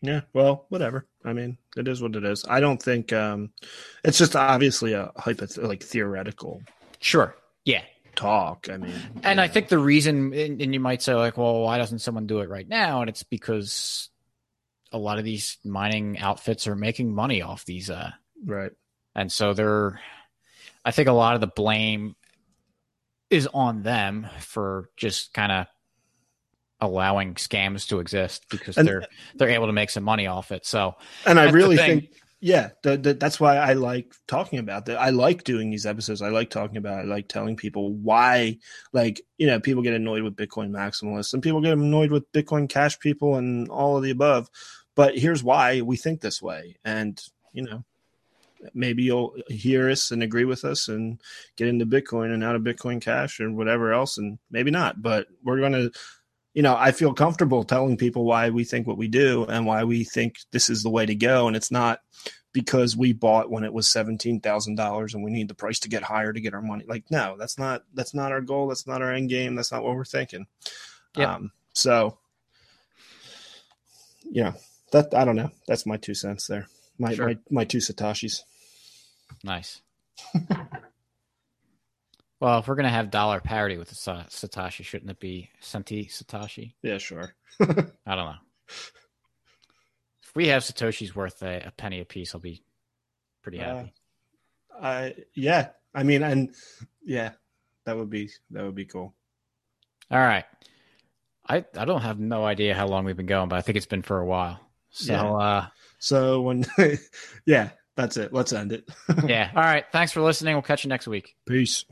Yeah, well, whatever. I mean, it is what it is. I don't think um it's just obviously a hypoth- like theoretical Sure. Yeah. talk. I mean, And I think the reason, and and you might say, like, well, why doesn't someone do it right now? And it's because a lot of these mining outfits are making money off these, uh, right. and so they're. I think a lot of the blame is on them for just kind of allowing scams to exist because And- they're they're able to make some money off it. So And I really think, yeah, th- th- that's why I like talking about that. I like doing these episodes. I like talking about. It. I like telling people why, like you know, people get annoyed with Bitcoin maximalists, and people get annoyed with Bitcoin Cash people, and all of the above. But here's why we think this way, and you know, maybe you'll hear us and agree with us, and get into Bitcoin and out of Bitcoin Cash or whatever else, and maybe not. But we're gonna you know, I feel comfortable telling people why we think what we do and why we think this is the way to go. And it's not because we bought when it was seventeen thousand dollars and we need the price to get higher to get our money. Like, no, that's not that's not our goal. That's not our end game. That's not what we're thinking. Yep. Um, so, yeah, that I don't know. That's my two cents there. My Sure. my, my two satoshis. nice. (laughs) well, if we're gonna have dollar parity with Satoshi, shouldn't it be Senti Satoshi? Yeah, sure. (laughs) I don't know. If we have Satoshi's worth a, a penny a piece, I'll be pretty Uh, happy. I yeah. I mean, and yeah, that would be that would be cool. All right. I I don't have no idea how long we've been going, but I think it's been for a while. So Yeah. uh So when, (laughs) yeah, that's it. Let's end it. (laughs) yeah. All right. Thanks for listening. We'll catch you next week. Peace.